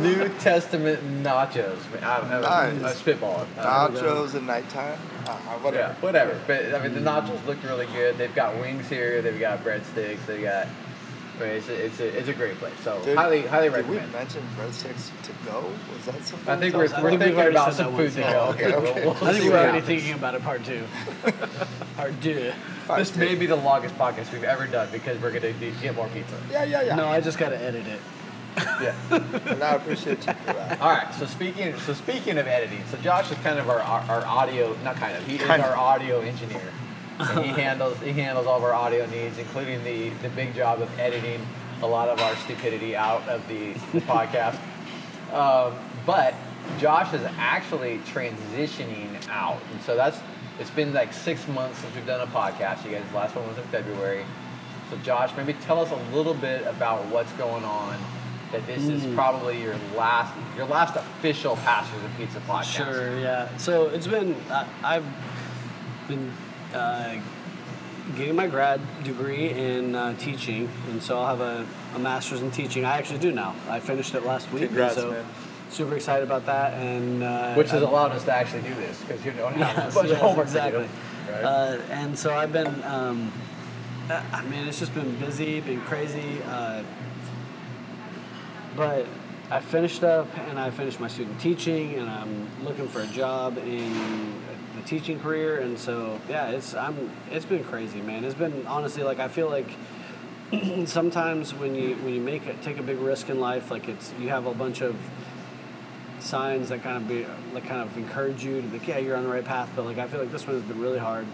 New Testament nachos. I, I, I, Nice. I spitballing. Uh, Nachos at nighttime. Uh, whatever. yeah, whatever. But I mean, the nachos looked really good. They've got wings here. They've got breadsticks. They got. I mean, it's a, it's a, it's a great place. So Did- highly highly Did we recommend. mention breadsticks to go? Was that something? I think we we're, we're I think thinking already about some food to go. yeah. Okay, Okay, We'll, we'll I think we're already happens. thinking about it part two. [laughs] part two. This may be the longest podcast we've ever done because we're gonna need- get more pizza. Yeah, yeah, yeah. No, I just gotta edit it. Yeah. [laughs] and I appreciate you for that. All right. So speaking so speaking of editing, so Josh is kind of our our, our audio not kind of he Kind is of. our audio engineer. And he handles he handles all of our audio needs, including the the big job of editing a lot of our stupidity out of the, the [laughs] podcast. Um, but Josh is actually transitioning out, and so that's it's been like six months since we've done a podcast. You guys, the last one was in February. So Josh, maybe tell us a little bit about what's going on. That this is probably your last your last official Pastors and Pizza podcast. Sure, yeah. So it's been I, I've been uh, getting my grad degree in uh, teaching, and so I'll have a, a master's in teaching. I actually do now. I finished it last week, Congrats, so man. super excited about that. And uh, Which has I'm- allowed us to actually do this because you don't have Yes, a bunch yes, of homework exactly. to do. Right? Uh, and so I've been, um, I mean, it's just been busy, been crazy. Uh, but I finished up and I finished my student teaching, and I'm looking for a job in teaching career. And so, yeah, it's I'm it's been crazy, man. It's been honestly like I feel like [clears throat] sometimes when you when you make it take a big risk in life, like it's you have a bunch of signs that kind of be like kind of encourage you to be like, yeah, you're on the right path. But like I feel like this one has been really hard,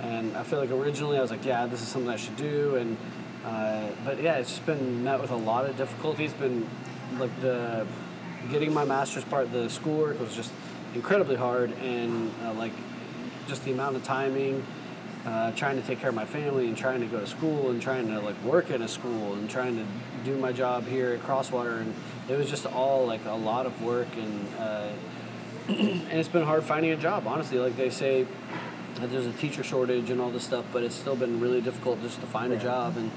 and I feel like originally I was like, yeah, this is something I should do, and uh, but yeah, it's just been met with a lot of difficulties. Been like the getting my master's part, the schoolwork was just incredibly hard, and uh, like just the amount of timing. Uh, trying to take care of my family and trying to go to school and trying to like work in a school and trying to do my job here at Crosswater. And it was just all like a lot of work and uh, [clears throat] and it's been hard finding a job honestly. Like they say that there's a teacher shortage and all this stuff but it's still been really difficult just to find a job. And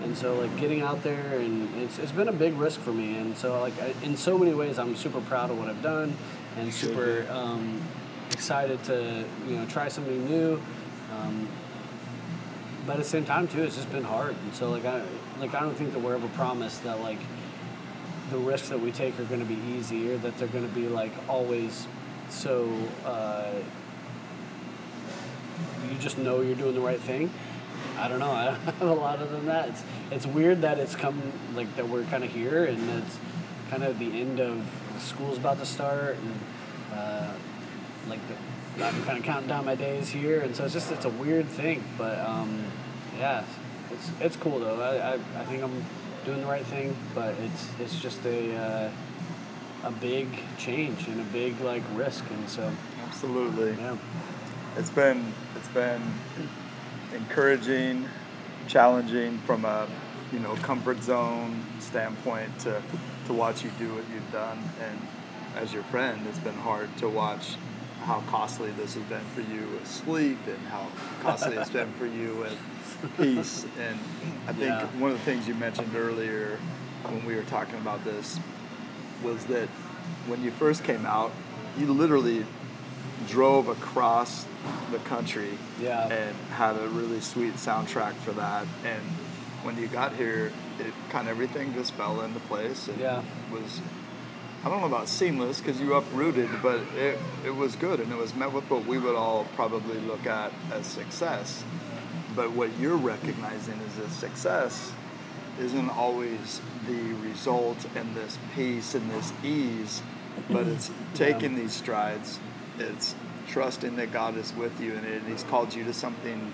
and so like getting out there and it's, it's been a big risk for me. And so like I, in so many ways i'm super proud of what i've done and super um, excited to you know try something new. Um, but at the same time too it's just been hard. And so like i like i don't think that we're ever promised that like the risks that we take are going to be easy or that they're going to be like always so uh, you just know you're doing the right thing. I don't know. [laughs] I don't have a lot other than that. It's it's weird that it's come like that we're kind of here and it's kind of the end of school's about to start and uh, like the, i'm kind of counting down my days here and so it's just it's a weird thing but um, yeah it's it's cool though I, I, I think i'm doing the right thing but it's it's just a uh, a big change and a big like risk and so Absolutely. yeah It's been it's been encouraging, challenging from a you know comfort zone standpoint to to watch you do what you've done, and as your friend, it's been hard to watch how costly this has been for you with sleep and how costly it's been for you with [laughs] peace. And I think Yeah. one of the things you mentioned earlier when we were talking about this was that when you first came out, you literally drove across the country Yeah. and had a really sweet soundtrack for that. And when you got here, it kind of everything just fell into place. And Yeah. was I don't know about seamless because you uprooted, but it, it was good and it was met with what we would all probably look at as success. But what you're recognizing as a success isn't always the result and this peace and this ease, but it's [clears throat] taking these strides. It's trusting that God is with you and, it, He's called you to something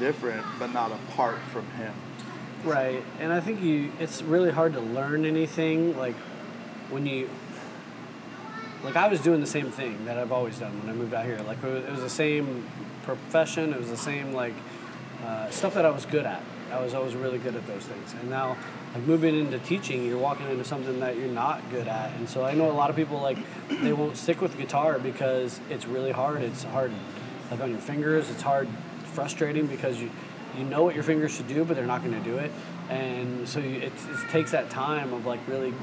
different, but not apart from Him. Right, and I think you it's really hard to learn anything like when you like I was doing the same thing that I've always done when I moved out here. Like it was, the same profession, it was the same like uh, stuff that I was good at, I was always really good at those things. And now, like moving into teaching, you're walking into something that you're not good at. And so I know a lot of people like they won't stick with guitar because it's really hard. It's hard, like on your fingers. It's hard, frustrating because you you know what your fingers should do, but they're not going to do it. And so you, it, it takes that time of like really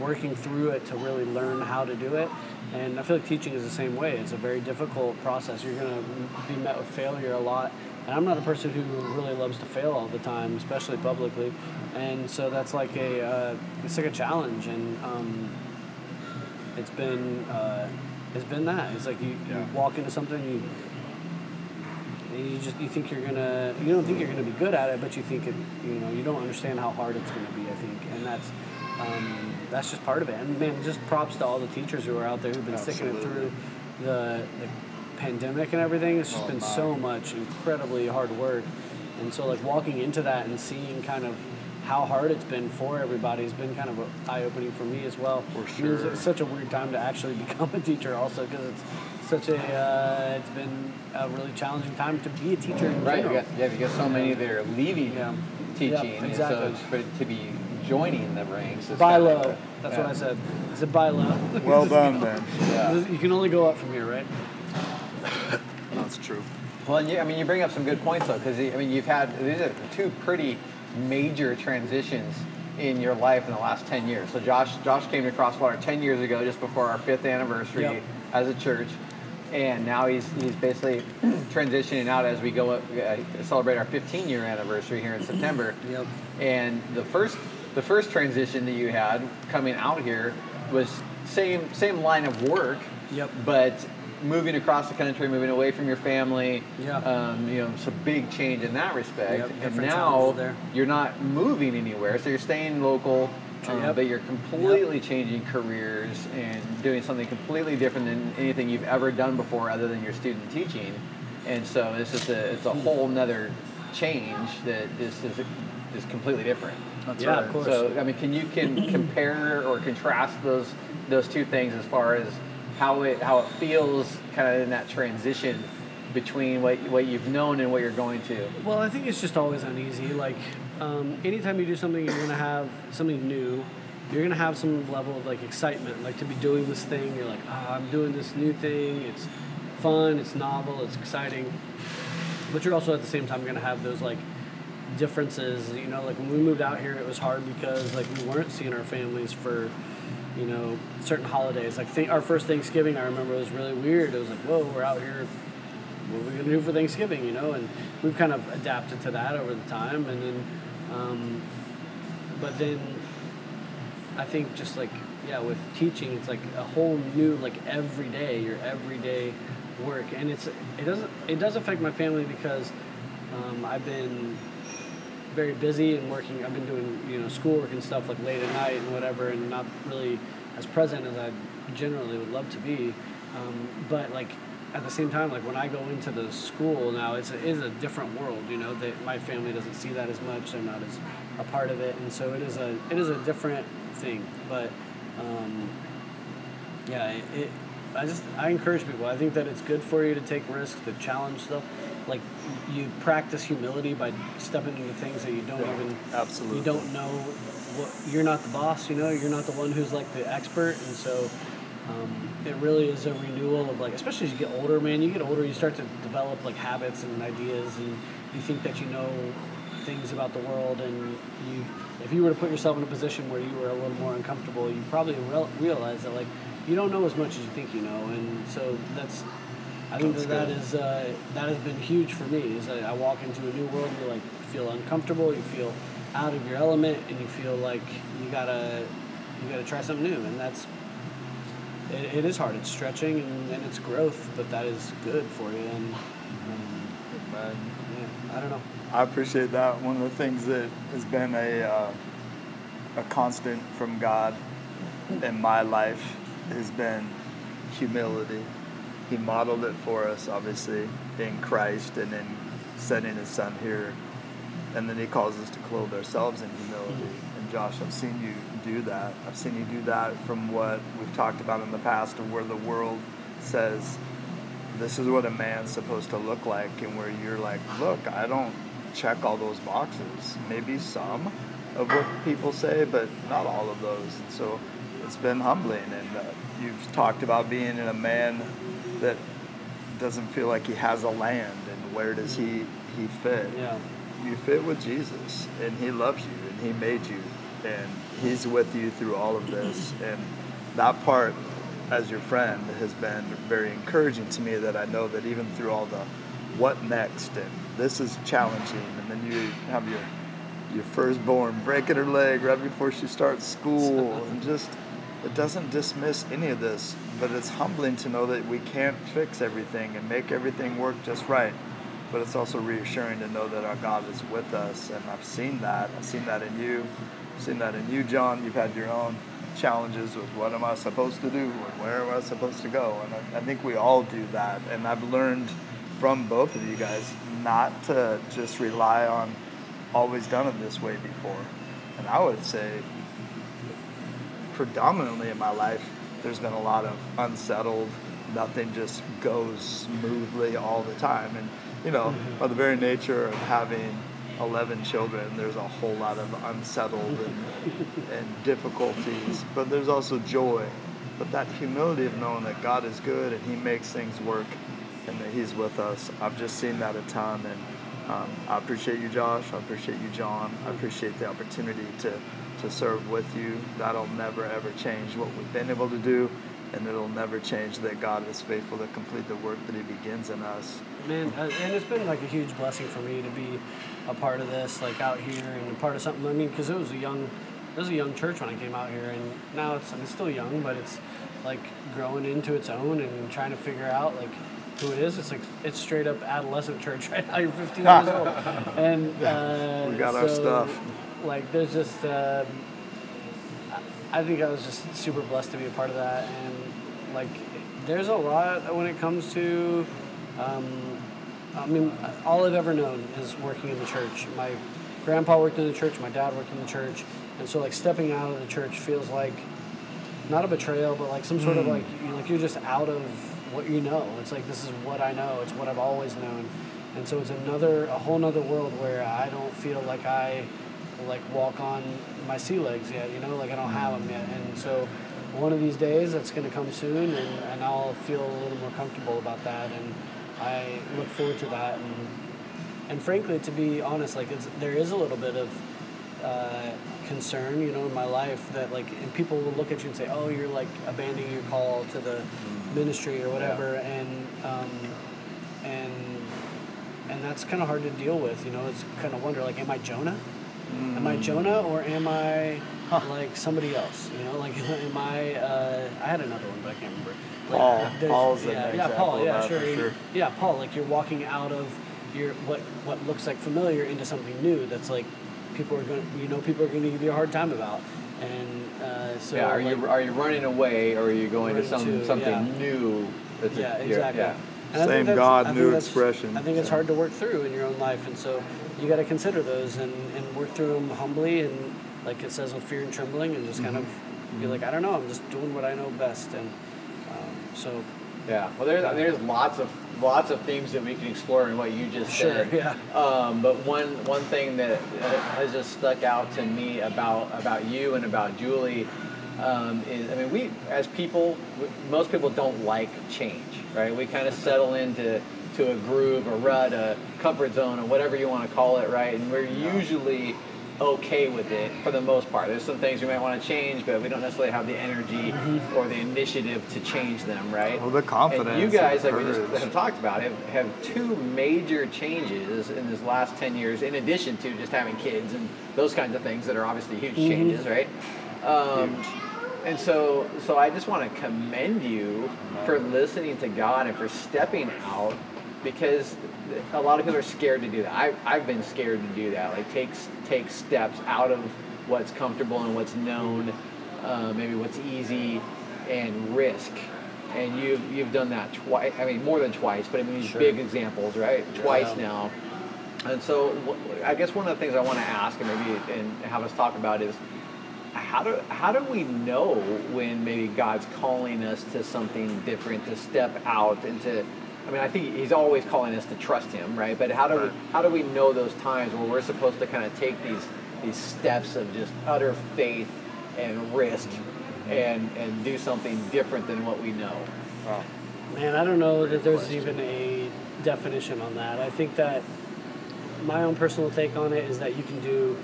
working through it to really learn how to do it. And I feel like teaching is the same way. It's a very difficult process. You're going to be met with failure a lot. And I'm not a person who really loves to fail all the time, especially publicly. And so that's like a uh, it's like a challenge, and um, it's been uh, it's been that. It's like you, Yeah. you walk into something you you just you think you're gonna you don't think you're gonna be good at it, but you think it you know you don't understand how hard it's gonna be. I think, and that's um, that's just part of it. And man, just props to all the teachers who are out there who've been sticking it through the the pandemic and everything. It's just Oh, been my. so much incredibly hard work, and so like walking into that and seeing kind of how hard it's been for everybody has been kind of eye opening for me as well. For I mean, sure. it's such a weird time to actually [laughs] become a teacher also because it's such a uh, it's been a really challenging time to be a teacher in Right. You general. got, yeah, because so many that are leaving Yeah. teaching, Yeah, and so for, to be joining the ranks. is Buy kinda- low. That's yeah. what I said. I said buy low. Well done, man. [laughs] Yeah. You can only go up from here, right? That's true. Well, and you, I mean, you bring up some good points though, because I mean, you've had these are two pretty major transitions in your life in the last ten years. So Josh, Josh came to Crosswater ten years ago, just before our fifth anniversary Yep. as a church, and now he's he's basically [clears throat] transitioning out as we go up, uh, celebrate our 15 year anniversary here in September. Yep. And the first the first transition that you had coming out here was same same line of work. Yep. But moving across the country, moving away from your family. Yeah. Um, you know, it's a big change in that respect. Yep, and now you're not moving anywhere, so you're staying local. Um, Yep. But you're completely changing careers and doing something completely different than anything you've ever done before, other than your student teaching. And so it's just a it's a Hmm. whole nother change that is is, is completely different. That's Yeah, right. of course. So I mean, can you can [clears throat] compare or contrast those those two things as far as how it how it feels kind of in that transition between what what you've known and what you're going to? Well, I think it's just always uneasy. Like, um, anytime you do something, you're gonna have something new. You're gonna have some level of like excitement, like to be doing this thing. You're like, oh, I'm doing this new thing. It's fun. It's novel. It's exciting. But you're also at the same time gonna have those like differences. You know, like when we moved out here, it was hard because like we weren't seeing our families for you know certain holidays. Like th- our first Thanksgiving, I remember was really weird. It was like, whoa, we're out here what are we gonna do for Thanksgiving, you know? And we've kind of adapted to that over the time, and then, um, but then, I think just like yeah, with teaching, it's like a whole new like every day, your everyday work, and it's it doesn't it does affect my family because um, I've been very busy and working. I've been doing you know schoolwork and stuff like late at night and whatever, and not really as present as I generally would love to be. Um, but like at the same time, like when I go into the school now, it's a, is a different world. You know that my family doesn't see that as much. They're not as a part of it, and so it is a it is a different thing. But um, yeah, it, it, I just I encourage people. I think that it's good for you to take risks, to challenge stuff. Like you practice humility by stepping into things that you don't even absolutely. you don't know what you're not the boss. You know, you're not the one who's like the expert, and so um, it really is a renewal of like, especially as you get older, man. You get older, you start to develop like habits and ideas, and you think that you know things about the world, and you if you were to put yourself in a position where you were a little more uncomfortable, you probably real realize that like you don't know as much as you think you know, and so that's. I think That's that that is uh, that has been huge for me. Is that I walk into a new world, you like feel uncomfortable, you feel out of your element, and you feel like you gotta you gotta try something new, and that's it, it is hard. It's stretching and, and it's growth, but that is good for you. And um, yeah, I don't know. I appreciate that. One of the things that has been a uh, a constant from God in my life has been humility. He modeled it for us, obviously, in Christ and in sending His Son here, and then He calls us to clothe ourselves in humility. And Josh, I've seen you do that. I've seen you do that from what we've talked about in the past, of where the world says this is what a man's supposed to look like and where you're like look i don't check all those boxes. Maybe some of what people say, but not all of those. And so it's been humbling. And uh, you've talked about being in a man that doesn't feel like he has a land and where does he he fit? Yeah. You fit with Jesus and he loves you and he made you and he's with you through all of this. And that part as your friend has been very encouraging to me that I know that even through all the what next and this is challenging. And then you have your your firstborn breaking her leg right before she starts school. [laughs] And just it doesn't dismiss any of this but it's humbling to know that we can't fix everything and make everything work just right but it's also reassuring to know that our God is with us and I've seen that. I've seen that in you. I've seen that in you John. You've had your own challenges with what am I supposed to do and where am I supposed to go? And I, I think we all do that. And I've learned from both of you guys not to just rely on always done it this way before. And I would say, predominantly in my life, there's been a lot of unsettled, nothing just goes smoothly all the time. And, you know, Mm-hmm. by the very nature of having 11 children, there's a whole lot of unsettled and, and difficulties, [laughs] but there's also joy. But that humility of knowing that God is good and He makes things work and that He's with us, I've just seen that a ton. And um, I appreciate you, Josh. I appreciate you, John. I appreciate the opportunity to, to serve with you. That'll never, ever change what we've been able to do, and it'll never change that God is faithful to complete the work that He begins in us. Man, uh, and it's been like a huge blessing for me to be a part of this, like out here and a part of something. I mean, because it was a young, it was a young church when I came out here, and now it's, I mean, it's still young, but it's like growing into its own and trying to figure out like who it is. It's like it's straight up adolescent church [laughs] right now. You're 15 years old, [laughs] and uh, We got our stuff. Like, there's just. Um, I think I was just super blessed to be a part of that, and like, there's a lot when it comes to. Um, I mean, all I've ever known is working in the church. My grandpa worked in the church, my dad worked in the church, and so like stepping out of the church feels like not a betrayal, but like some sort of hmm. like you like you're just out of what you know. It's like this is what I know. It's what I've always known, and so it's another a whole nother world where I don't feel like I like walk on my sea legs yet. You know, like I don't have hmm. them yet, and so one of these days that's going to come soon, and, and I'll feel a little more comfortable about that, and I look forward to that, and and frankly, to be honest, like it's, there is a little bit of uh, concern, you know, in my life that like, and people will look at you and say, "Oh, you're like abandoning your call to the ministry or whatever," and um, and and that's kind of hard to deal with, you know. It's kind of wonder like, am I Jonah? Am I Jonah or am I like somebody else? You know, like [laughs] am I? Uh, I had another one, but I can't remember. Like, Paul. there's- Paul's an yeah, yeah, Paul. Yeah, sure. sure. Yeah, Paul. Like you're walking out of your what what looks like familiar into something new. That's like people are going. to You know, people are going to give you a hard time about. And uh, so yeah, are like, you are you running away or are you going to some to, something yeah. new? That's a- Yeah, you're- exactly. yeah. And Same God, new expression, I think it's so. hard to work through in your own life, and so you got to consider those and, and work through them humbly and, like it says, with fear and trembling, and just kind of Mm-hmm. be like, I don't know, I'm just doing what I know best, and um, so Yeah, well, there's there's lots of lots of themes that we can explore in what you just Sure, said. yeah. Um, but one one thing that has just stuck out to me about about you and about Julie um, is, I mean, we as people, most people don't like change, right? We kind of [laughs] settle into to a groove, a rut, a comfort zone, or whatever you want to call it, right? And we're usually okay with it for the most part. There's some things we might want to change, but we don't necessarily have the energy or the initiative to change them, right? Well, the confidence And you guys, like we just have talked about, have, have two major changes in this last 10 years, in addition to just having kids and those kinds of things that are obviously huge changes, right? Um, and so, so I just want to commend you for listening to God and for stepping out because a lot of people are scared to do that. I, I've been scared to do that. Like take take steps out of what's comfortable and what's known, uh, maybe what's easy, and risk. And you've you've done that twice. I mean, more than twice, but I mean Sure. big examples, right? Twice Yeah. now. And so, I guess one of the things I want to ask and maybe and have us talk about is how do how do we know when maybe God's calling us to something different, to step out and to I mean, I think he's always calling us to trust him, right? But how do Right. we how do we know those times where we're supposed to kind of take these these steps of just utter faith and risk mm-hmm. and and do something different than what we know? Man, I don't know that there's even a definition on that. I think that my own personal take on it is that you can do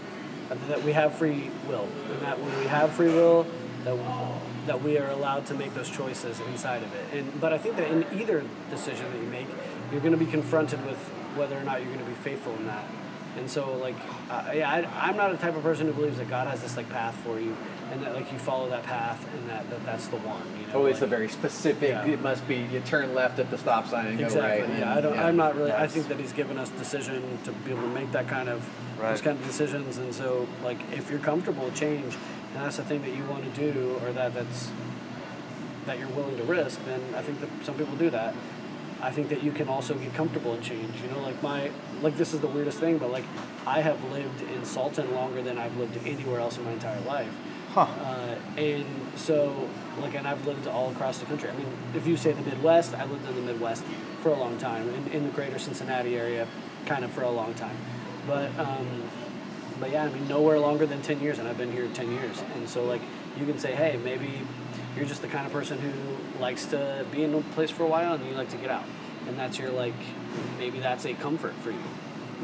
that we have free will, and that when we have free will, that that we are allowed to make those choices inside of it. And but I think that in either decision that you make, you're going to be confronted with whether or not you're going to be faithful in that. And so, like, uh, yeah, I, I'm not a type of person who believes that God has this like path for you, and that like you follow that path, and that, that that's the one. You know, Oh, it's a very specific. Yeah. It must be you turn left at the stop sign and Exactly. go right. and- Yeah, I don't. I'm not really. I think that he's given us decision to be able to make that kind of those kind of decisions. And so, like, if you're comfortable with change, and that's the thing that you want to do, or that that's that you're willing to risk, then I think that some people do that. I think that you can also get comfortable in change. You know, like my like this is the weirdest thing, but like I have lived in Salton longer than I've lived anywhere else in my entire life. Huh. Uh, and so, like, and I've lived all across the country. I mean, if you say the Midwest, I lived in the Midwest for a long time, in, in the greater Cincinnati area, kind of for a long time. But, um, but yeah, I mean, nowhere longer than 10 years, and I've been here 10 years. And so, like, you can say, hey, maybe you're just the kind of person who likes to be in a place for a while and you like to get out. And that's your, like, maybe that's a comfort for you.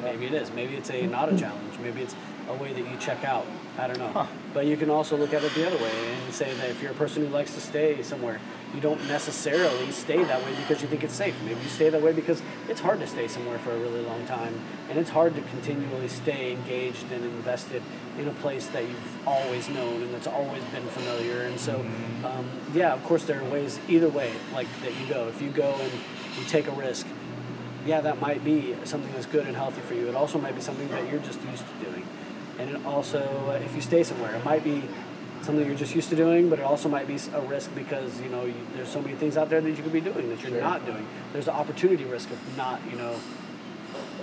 Maybe it is. Maybe it's a not a challenge. Maybe it's a way that you check out. I don't know. But you can also look at it the other way and say that if you're a person who likes to stay somewhere, you don't necessarily stay that way because you think it's safe. Maybe you stay that way because it's hard to stay somewhere for a really long time, and it's hard to continually stay engaged and invested in a place that you've always known and that's always been familiar. And so, um, yeah, of course, there are ways either way, like that you go. If you go and you take a risk, yeah, that might be something that's good and healthy for you. It also might be something that you're just used to doing. And it also, if you stay somewhere, it might be something you're just used to doing, but it also might be a risk because, you know, you, there's so many things out there that you could be doing that you're Sure. not doing. There's the opportunity risk of not, you know,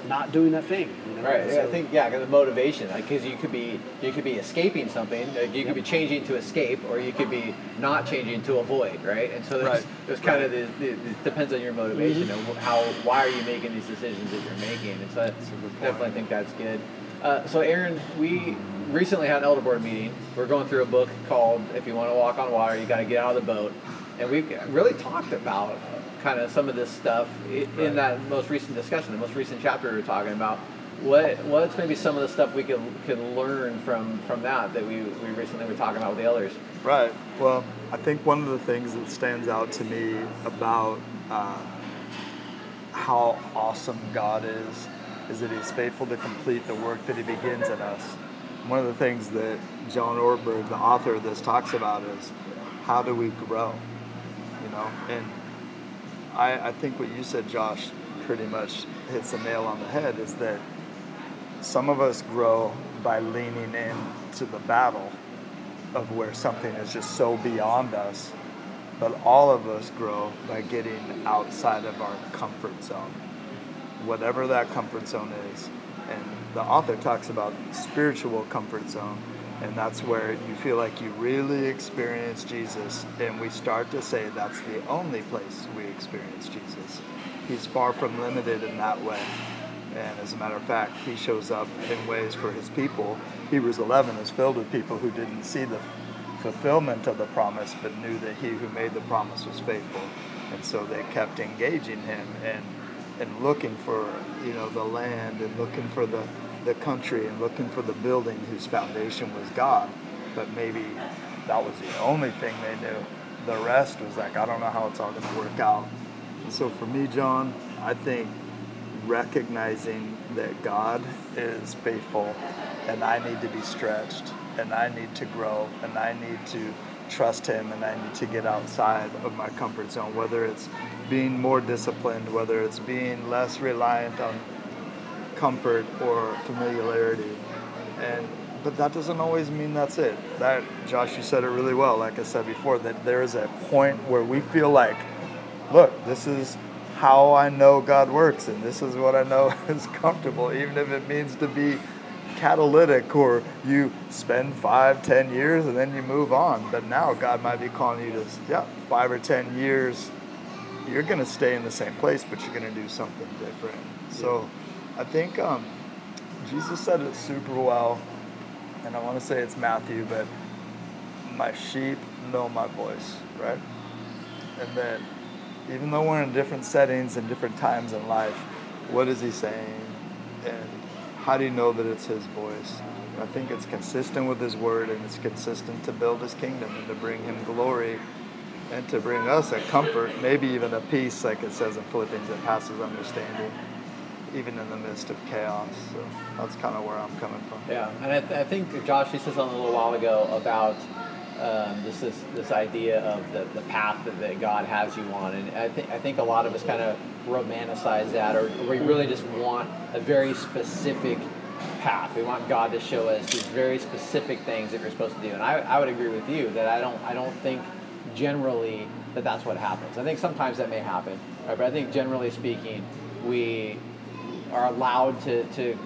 not doing that thing. You know? Right. Yeah, I think yeah, the motivation, because you could be you could be escaping something, like you could be changing to escape, or you could be not changing to avoid, right? And so there's, Right. there's kind of the, the, it depends on your motivation Mm-hmm. and how why are you making these decisions that you're making, and so good point. definitely think that's good. Uh, so Aaron, we recently had an elder board meeting. We're going through a book called "If You Want to Walk on Water, You Got to Get Out of the Boat," and we really talked about kind of some of this stuff in Right. that most recent discussion, the most recent chapter we were talking about. What what's maybe some of the stuff we could could learn from from that that we, we recently were talking about with the elders? Right. Well, I think one of the things that stands out to me about uh, how awesome God is is that He's faithful to complete the work that He begins in us. One of the things that John Ortberg, the author of this, talks about is how do we grow? You know, and I, I think what you said, Josh, pretty much hits the nail on the head. Is that some of us grow by leaning into the battle of where something is just so beyond us. But all of us grow by getting outside of our comfort zone, whatever that comfort zone is. And the author talks about spiritual comfort zone, and that's where you feel like you really experience Jesus, and we start to say that's the only place we experience Jesus. He's far from limited in that way. And as a matter of fact, he shows up in ways for his people. Hebrews 11 is filled with people who didn't see the fulfillment of the promise, but knew that he who made the promise was faithful. And so they kept engaging him and, and looking for, you know, the land and looking for the, the country and looking for the building whose foundation was God. But maybe that was the only thing they knew. The rest was like, I don't know how it's all going to work out. And so for me, John, I think recognizing that God is faithful and I need to be stretched and I need to grow and I need to trust Him and I need to get outside of my comfort zone, whether it's being more disciplined, whether it's being less reliant on comfort or familiarity. And but that doesn't always mean that's it. That Josh, you said it really well. Like I said before, that there is a point where we feel like, look, this is how I know God works, and this is what I know [laughs] is comfortable, even if it means to be catalytic or you spend five, ten years and then you move on. But now God might be calling you to, yeah, five or ten years you're going to stay in the same place, but you're going to do something different. So I think um, Jesus said it super well, and I want to say it's Matthew, but my sheep know my voice, right? And then, even though we're in different settings and different times in life, what is he saying? And how do you know that it's his voice? I think it's consistent with his word and it's consistent to build his kingdom and to bring him glory and to bring us a comfort, maybe even a peace, like it says in Philippians, that passes understanding, even in the midst of chaos. So that's kind of where I'm coming from. Yeah, and I, th- I think Josh, you said something a little while ago about um, this, this this idea of the, the path that, that God has you on, and I think I think a lot of us kind of romanticize that, or, or we really just want a very specific path. We want God to show us these very specific things that we're supposed to do, and I, I would agree with you that I don't I don't think generally that that's what happens. I think sometimes that may happen, right? but I think generally speaking, we are allowed to, to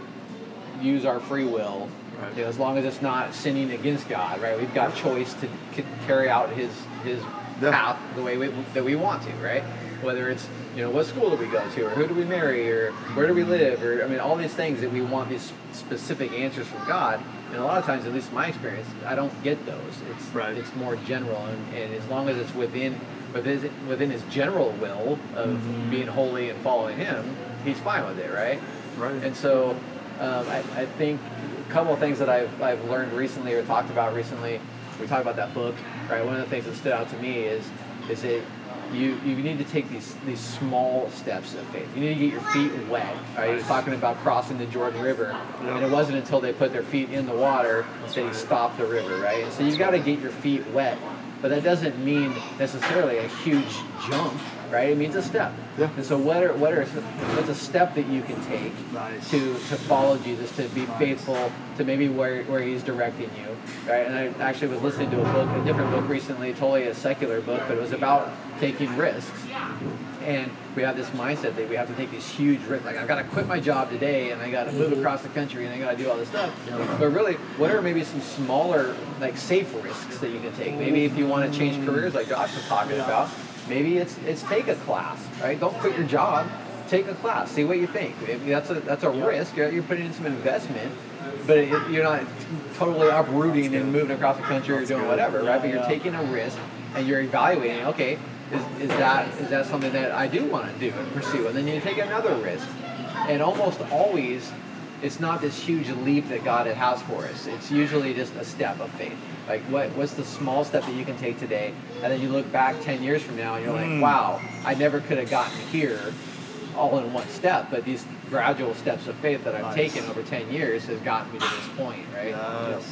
use our free will, Right. you know, as long as it's not sinning against God, right? We've got choice to c- carry out His His Yeah. path the way we, that we want to, right? Whether it's you know what school do we go to, or who do we marry, or where do we live, or I mean all these things that we want these specific answers from God. And a lot of times, at least in my experience, I don't get those. It's Right. it's more general, and, and as long as it's within within within His general will of being holy and following Him, He's fine with it, right? Right. And so um, I, I think a couple of things that I've, I've learned recently or talked about recently, we talked about that book, right? One of the things that stood out to me is is that you, you need to take these these small steps of faith. You need to get your feet wet. Right? He was talking about crossing the Jordan River, and it wasn't until they put their feet in the water that he stopped the river, right? And so you've got to get your feet wet, but that doesn't mean necessarily a huge jump, right? It means a step. Yeah. And so what are what are what's a step that you can take Nice. to to follow Jesus, to be faithful to maybe where, where he's directing you, right? And I actually was listening to a book, a different book recently, totally a secular book, but it was about taking risks. And we have this mindset that we have to take these huge risks. Like I've got to quit my job today, and I got to move across the country, and I got to do all this stuff. But really, what are maybe some smaller, like safe risks that you can take? Maybe if you want to change careers, like Josh was talking about, maybe it's it's take a class, right? Don't quit your job. Take a class. See what you think. Maybe that's a that's a risk. You're, you're putting in some investment, but it, you're not totally uprooting and moving across the country or doing whatever, right? But you're taking a risk and you're evaluating. Okay, is, is that is that something that I do want to do and pursue? And then you take another risk, and almost always, it's not this huge leap that God has for us. It's usually just a step of faith. Like what what's the small step that you can take today, and then you look back ten years from now and you're like, wow, I never could have gotten here all in one step, but these gradual steps of faith that I've Nice. taken over 10 years has gotten me to this point, right?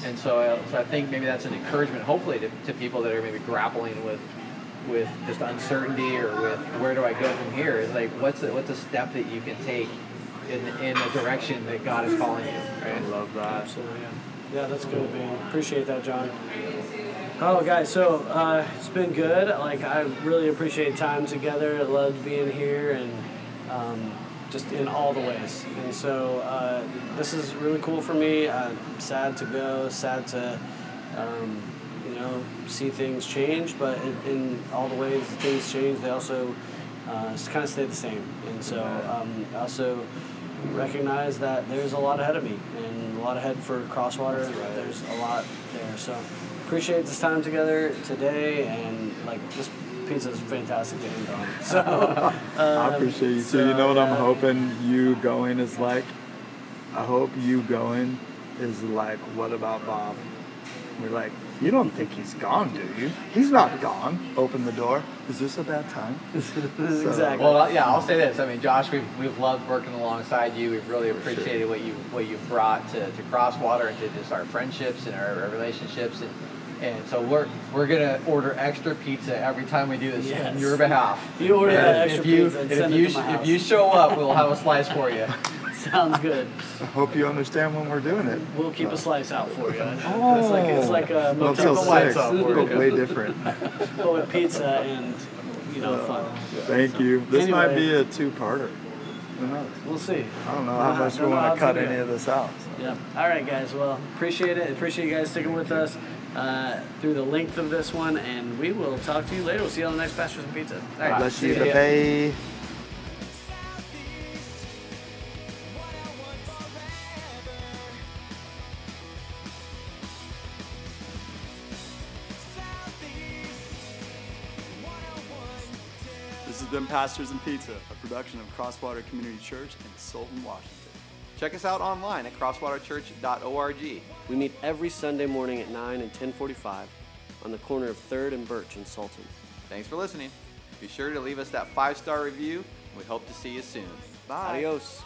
And so, uh, so I think maybe that's an encouragement, hopefully, to, to people that are maybe grappling with with just uncertainty or with where do I go from here? Is like what's a, what's a step that you can take in in a direction that God is calling you, I love that. Absolutely, yeah. Yeah, that's good, man. Appreciate that, John. Oh, guys, so uh, it's been good. Like, I really appreciate time together. I loved being here and um, just in all the ways. And so uh, this is really cool for me. Uh, sad to go, sad to, um, you know, see things change, but in, in all the ways things change, they also uh, kind of stay the same. And so um, I also recognize that there's a lot ahead of me and a lot ahead for Crosswater. There's a lot there. So appreciate this time together today and like this pizza is fantastic to end on. So I um, appreciate you. So, so, you know what I'm hoping you going is like? I hope you going is like, what about Bob? We're like, you don't think he's gone, do you? He's not gone. Open the door. Is this a bad time? [laughs] exactly. Well, yeah, I'll say this. I mean, Josh, we've, we've loved working alongside you. We've really appreciated what you what you've brought to, to Crosswater and to just our friendships and our, our relationships. And, and so we're we're gonna order extra pizza every time we do this Yes. on your behalf. You order And that if, extra you, pizza and if it you to my if house. you show up, we'll have a slice for you. [laughs] Sounds good. I hope you understand when we're doing it. We'll keep a slice out for you. Oh, It's like it's like a Motel keep the Six, lights up for but way different. [laughs] but with pizza and you know fun. Thank you. This might be a two-parter. Who knows? We'll see. I don't know how Uh, much we want to cut any of this out. so. Yeah. All right, guys. Well, appreciate it. Appreciate you guys sticking with us. uh, through the length of this one, and we will talk to you later. We'll see you on the next Pastors and Pizza. All right, Bless you, ya. Has been Pastors and Pizza, a production of Crosswater Community Church in Sultan, Washington. Check us out online at crosswaterchurch.org. We meet every Sunday morning at 9 and 1045 on the corner of 3rd and Birch in Sultan. Thanks for listening. Be sure to leave us that five star review. We hope to see you soon. Bye. Adios.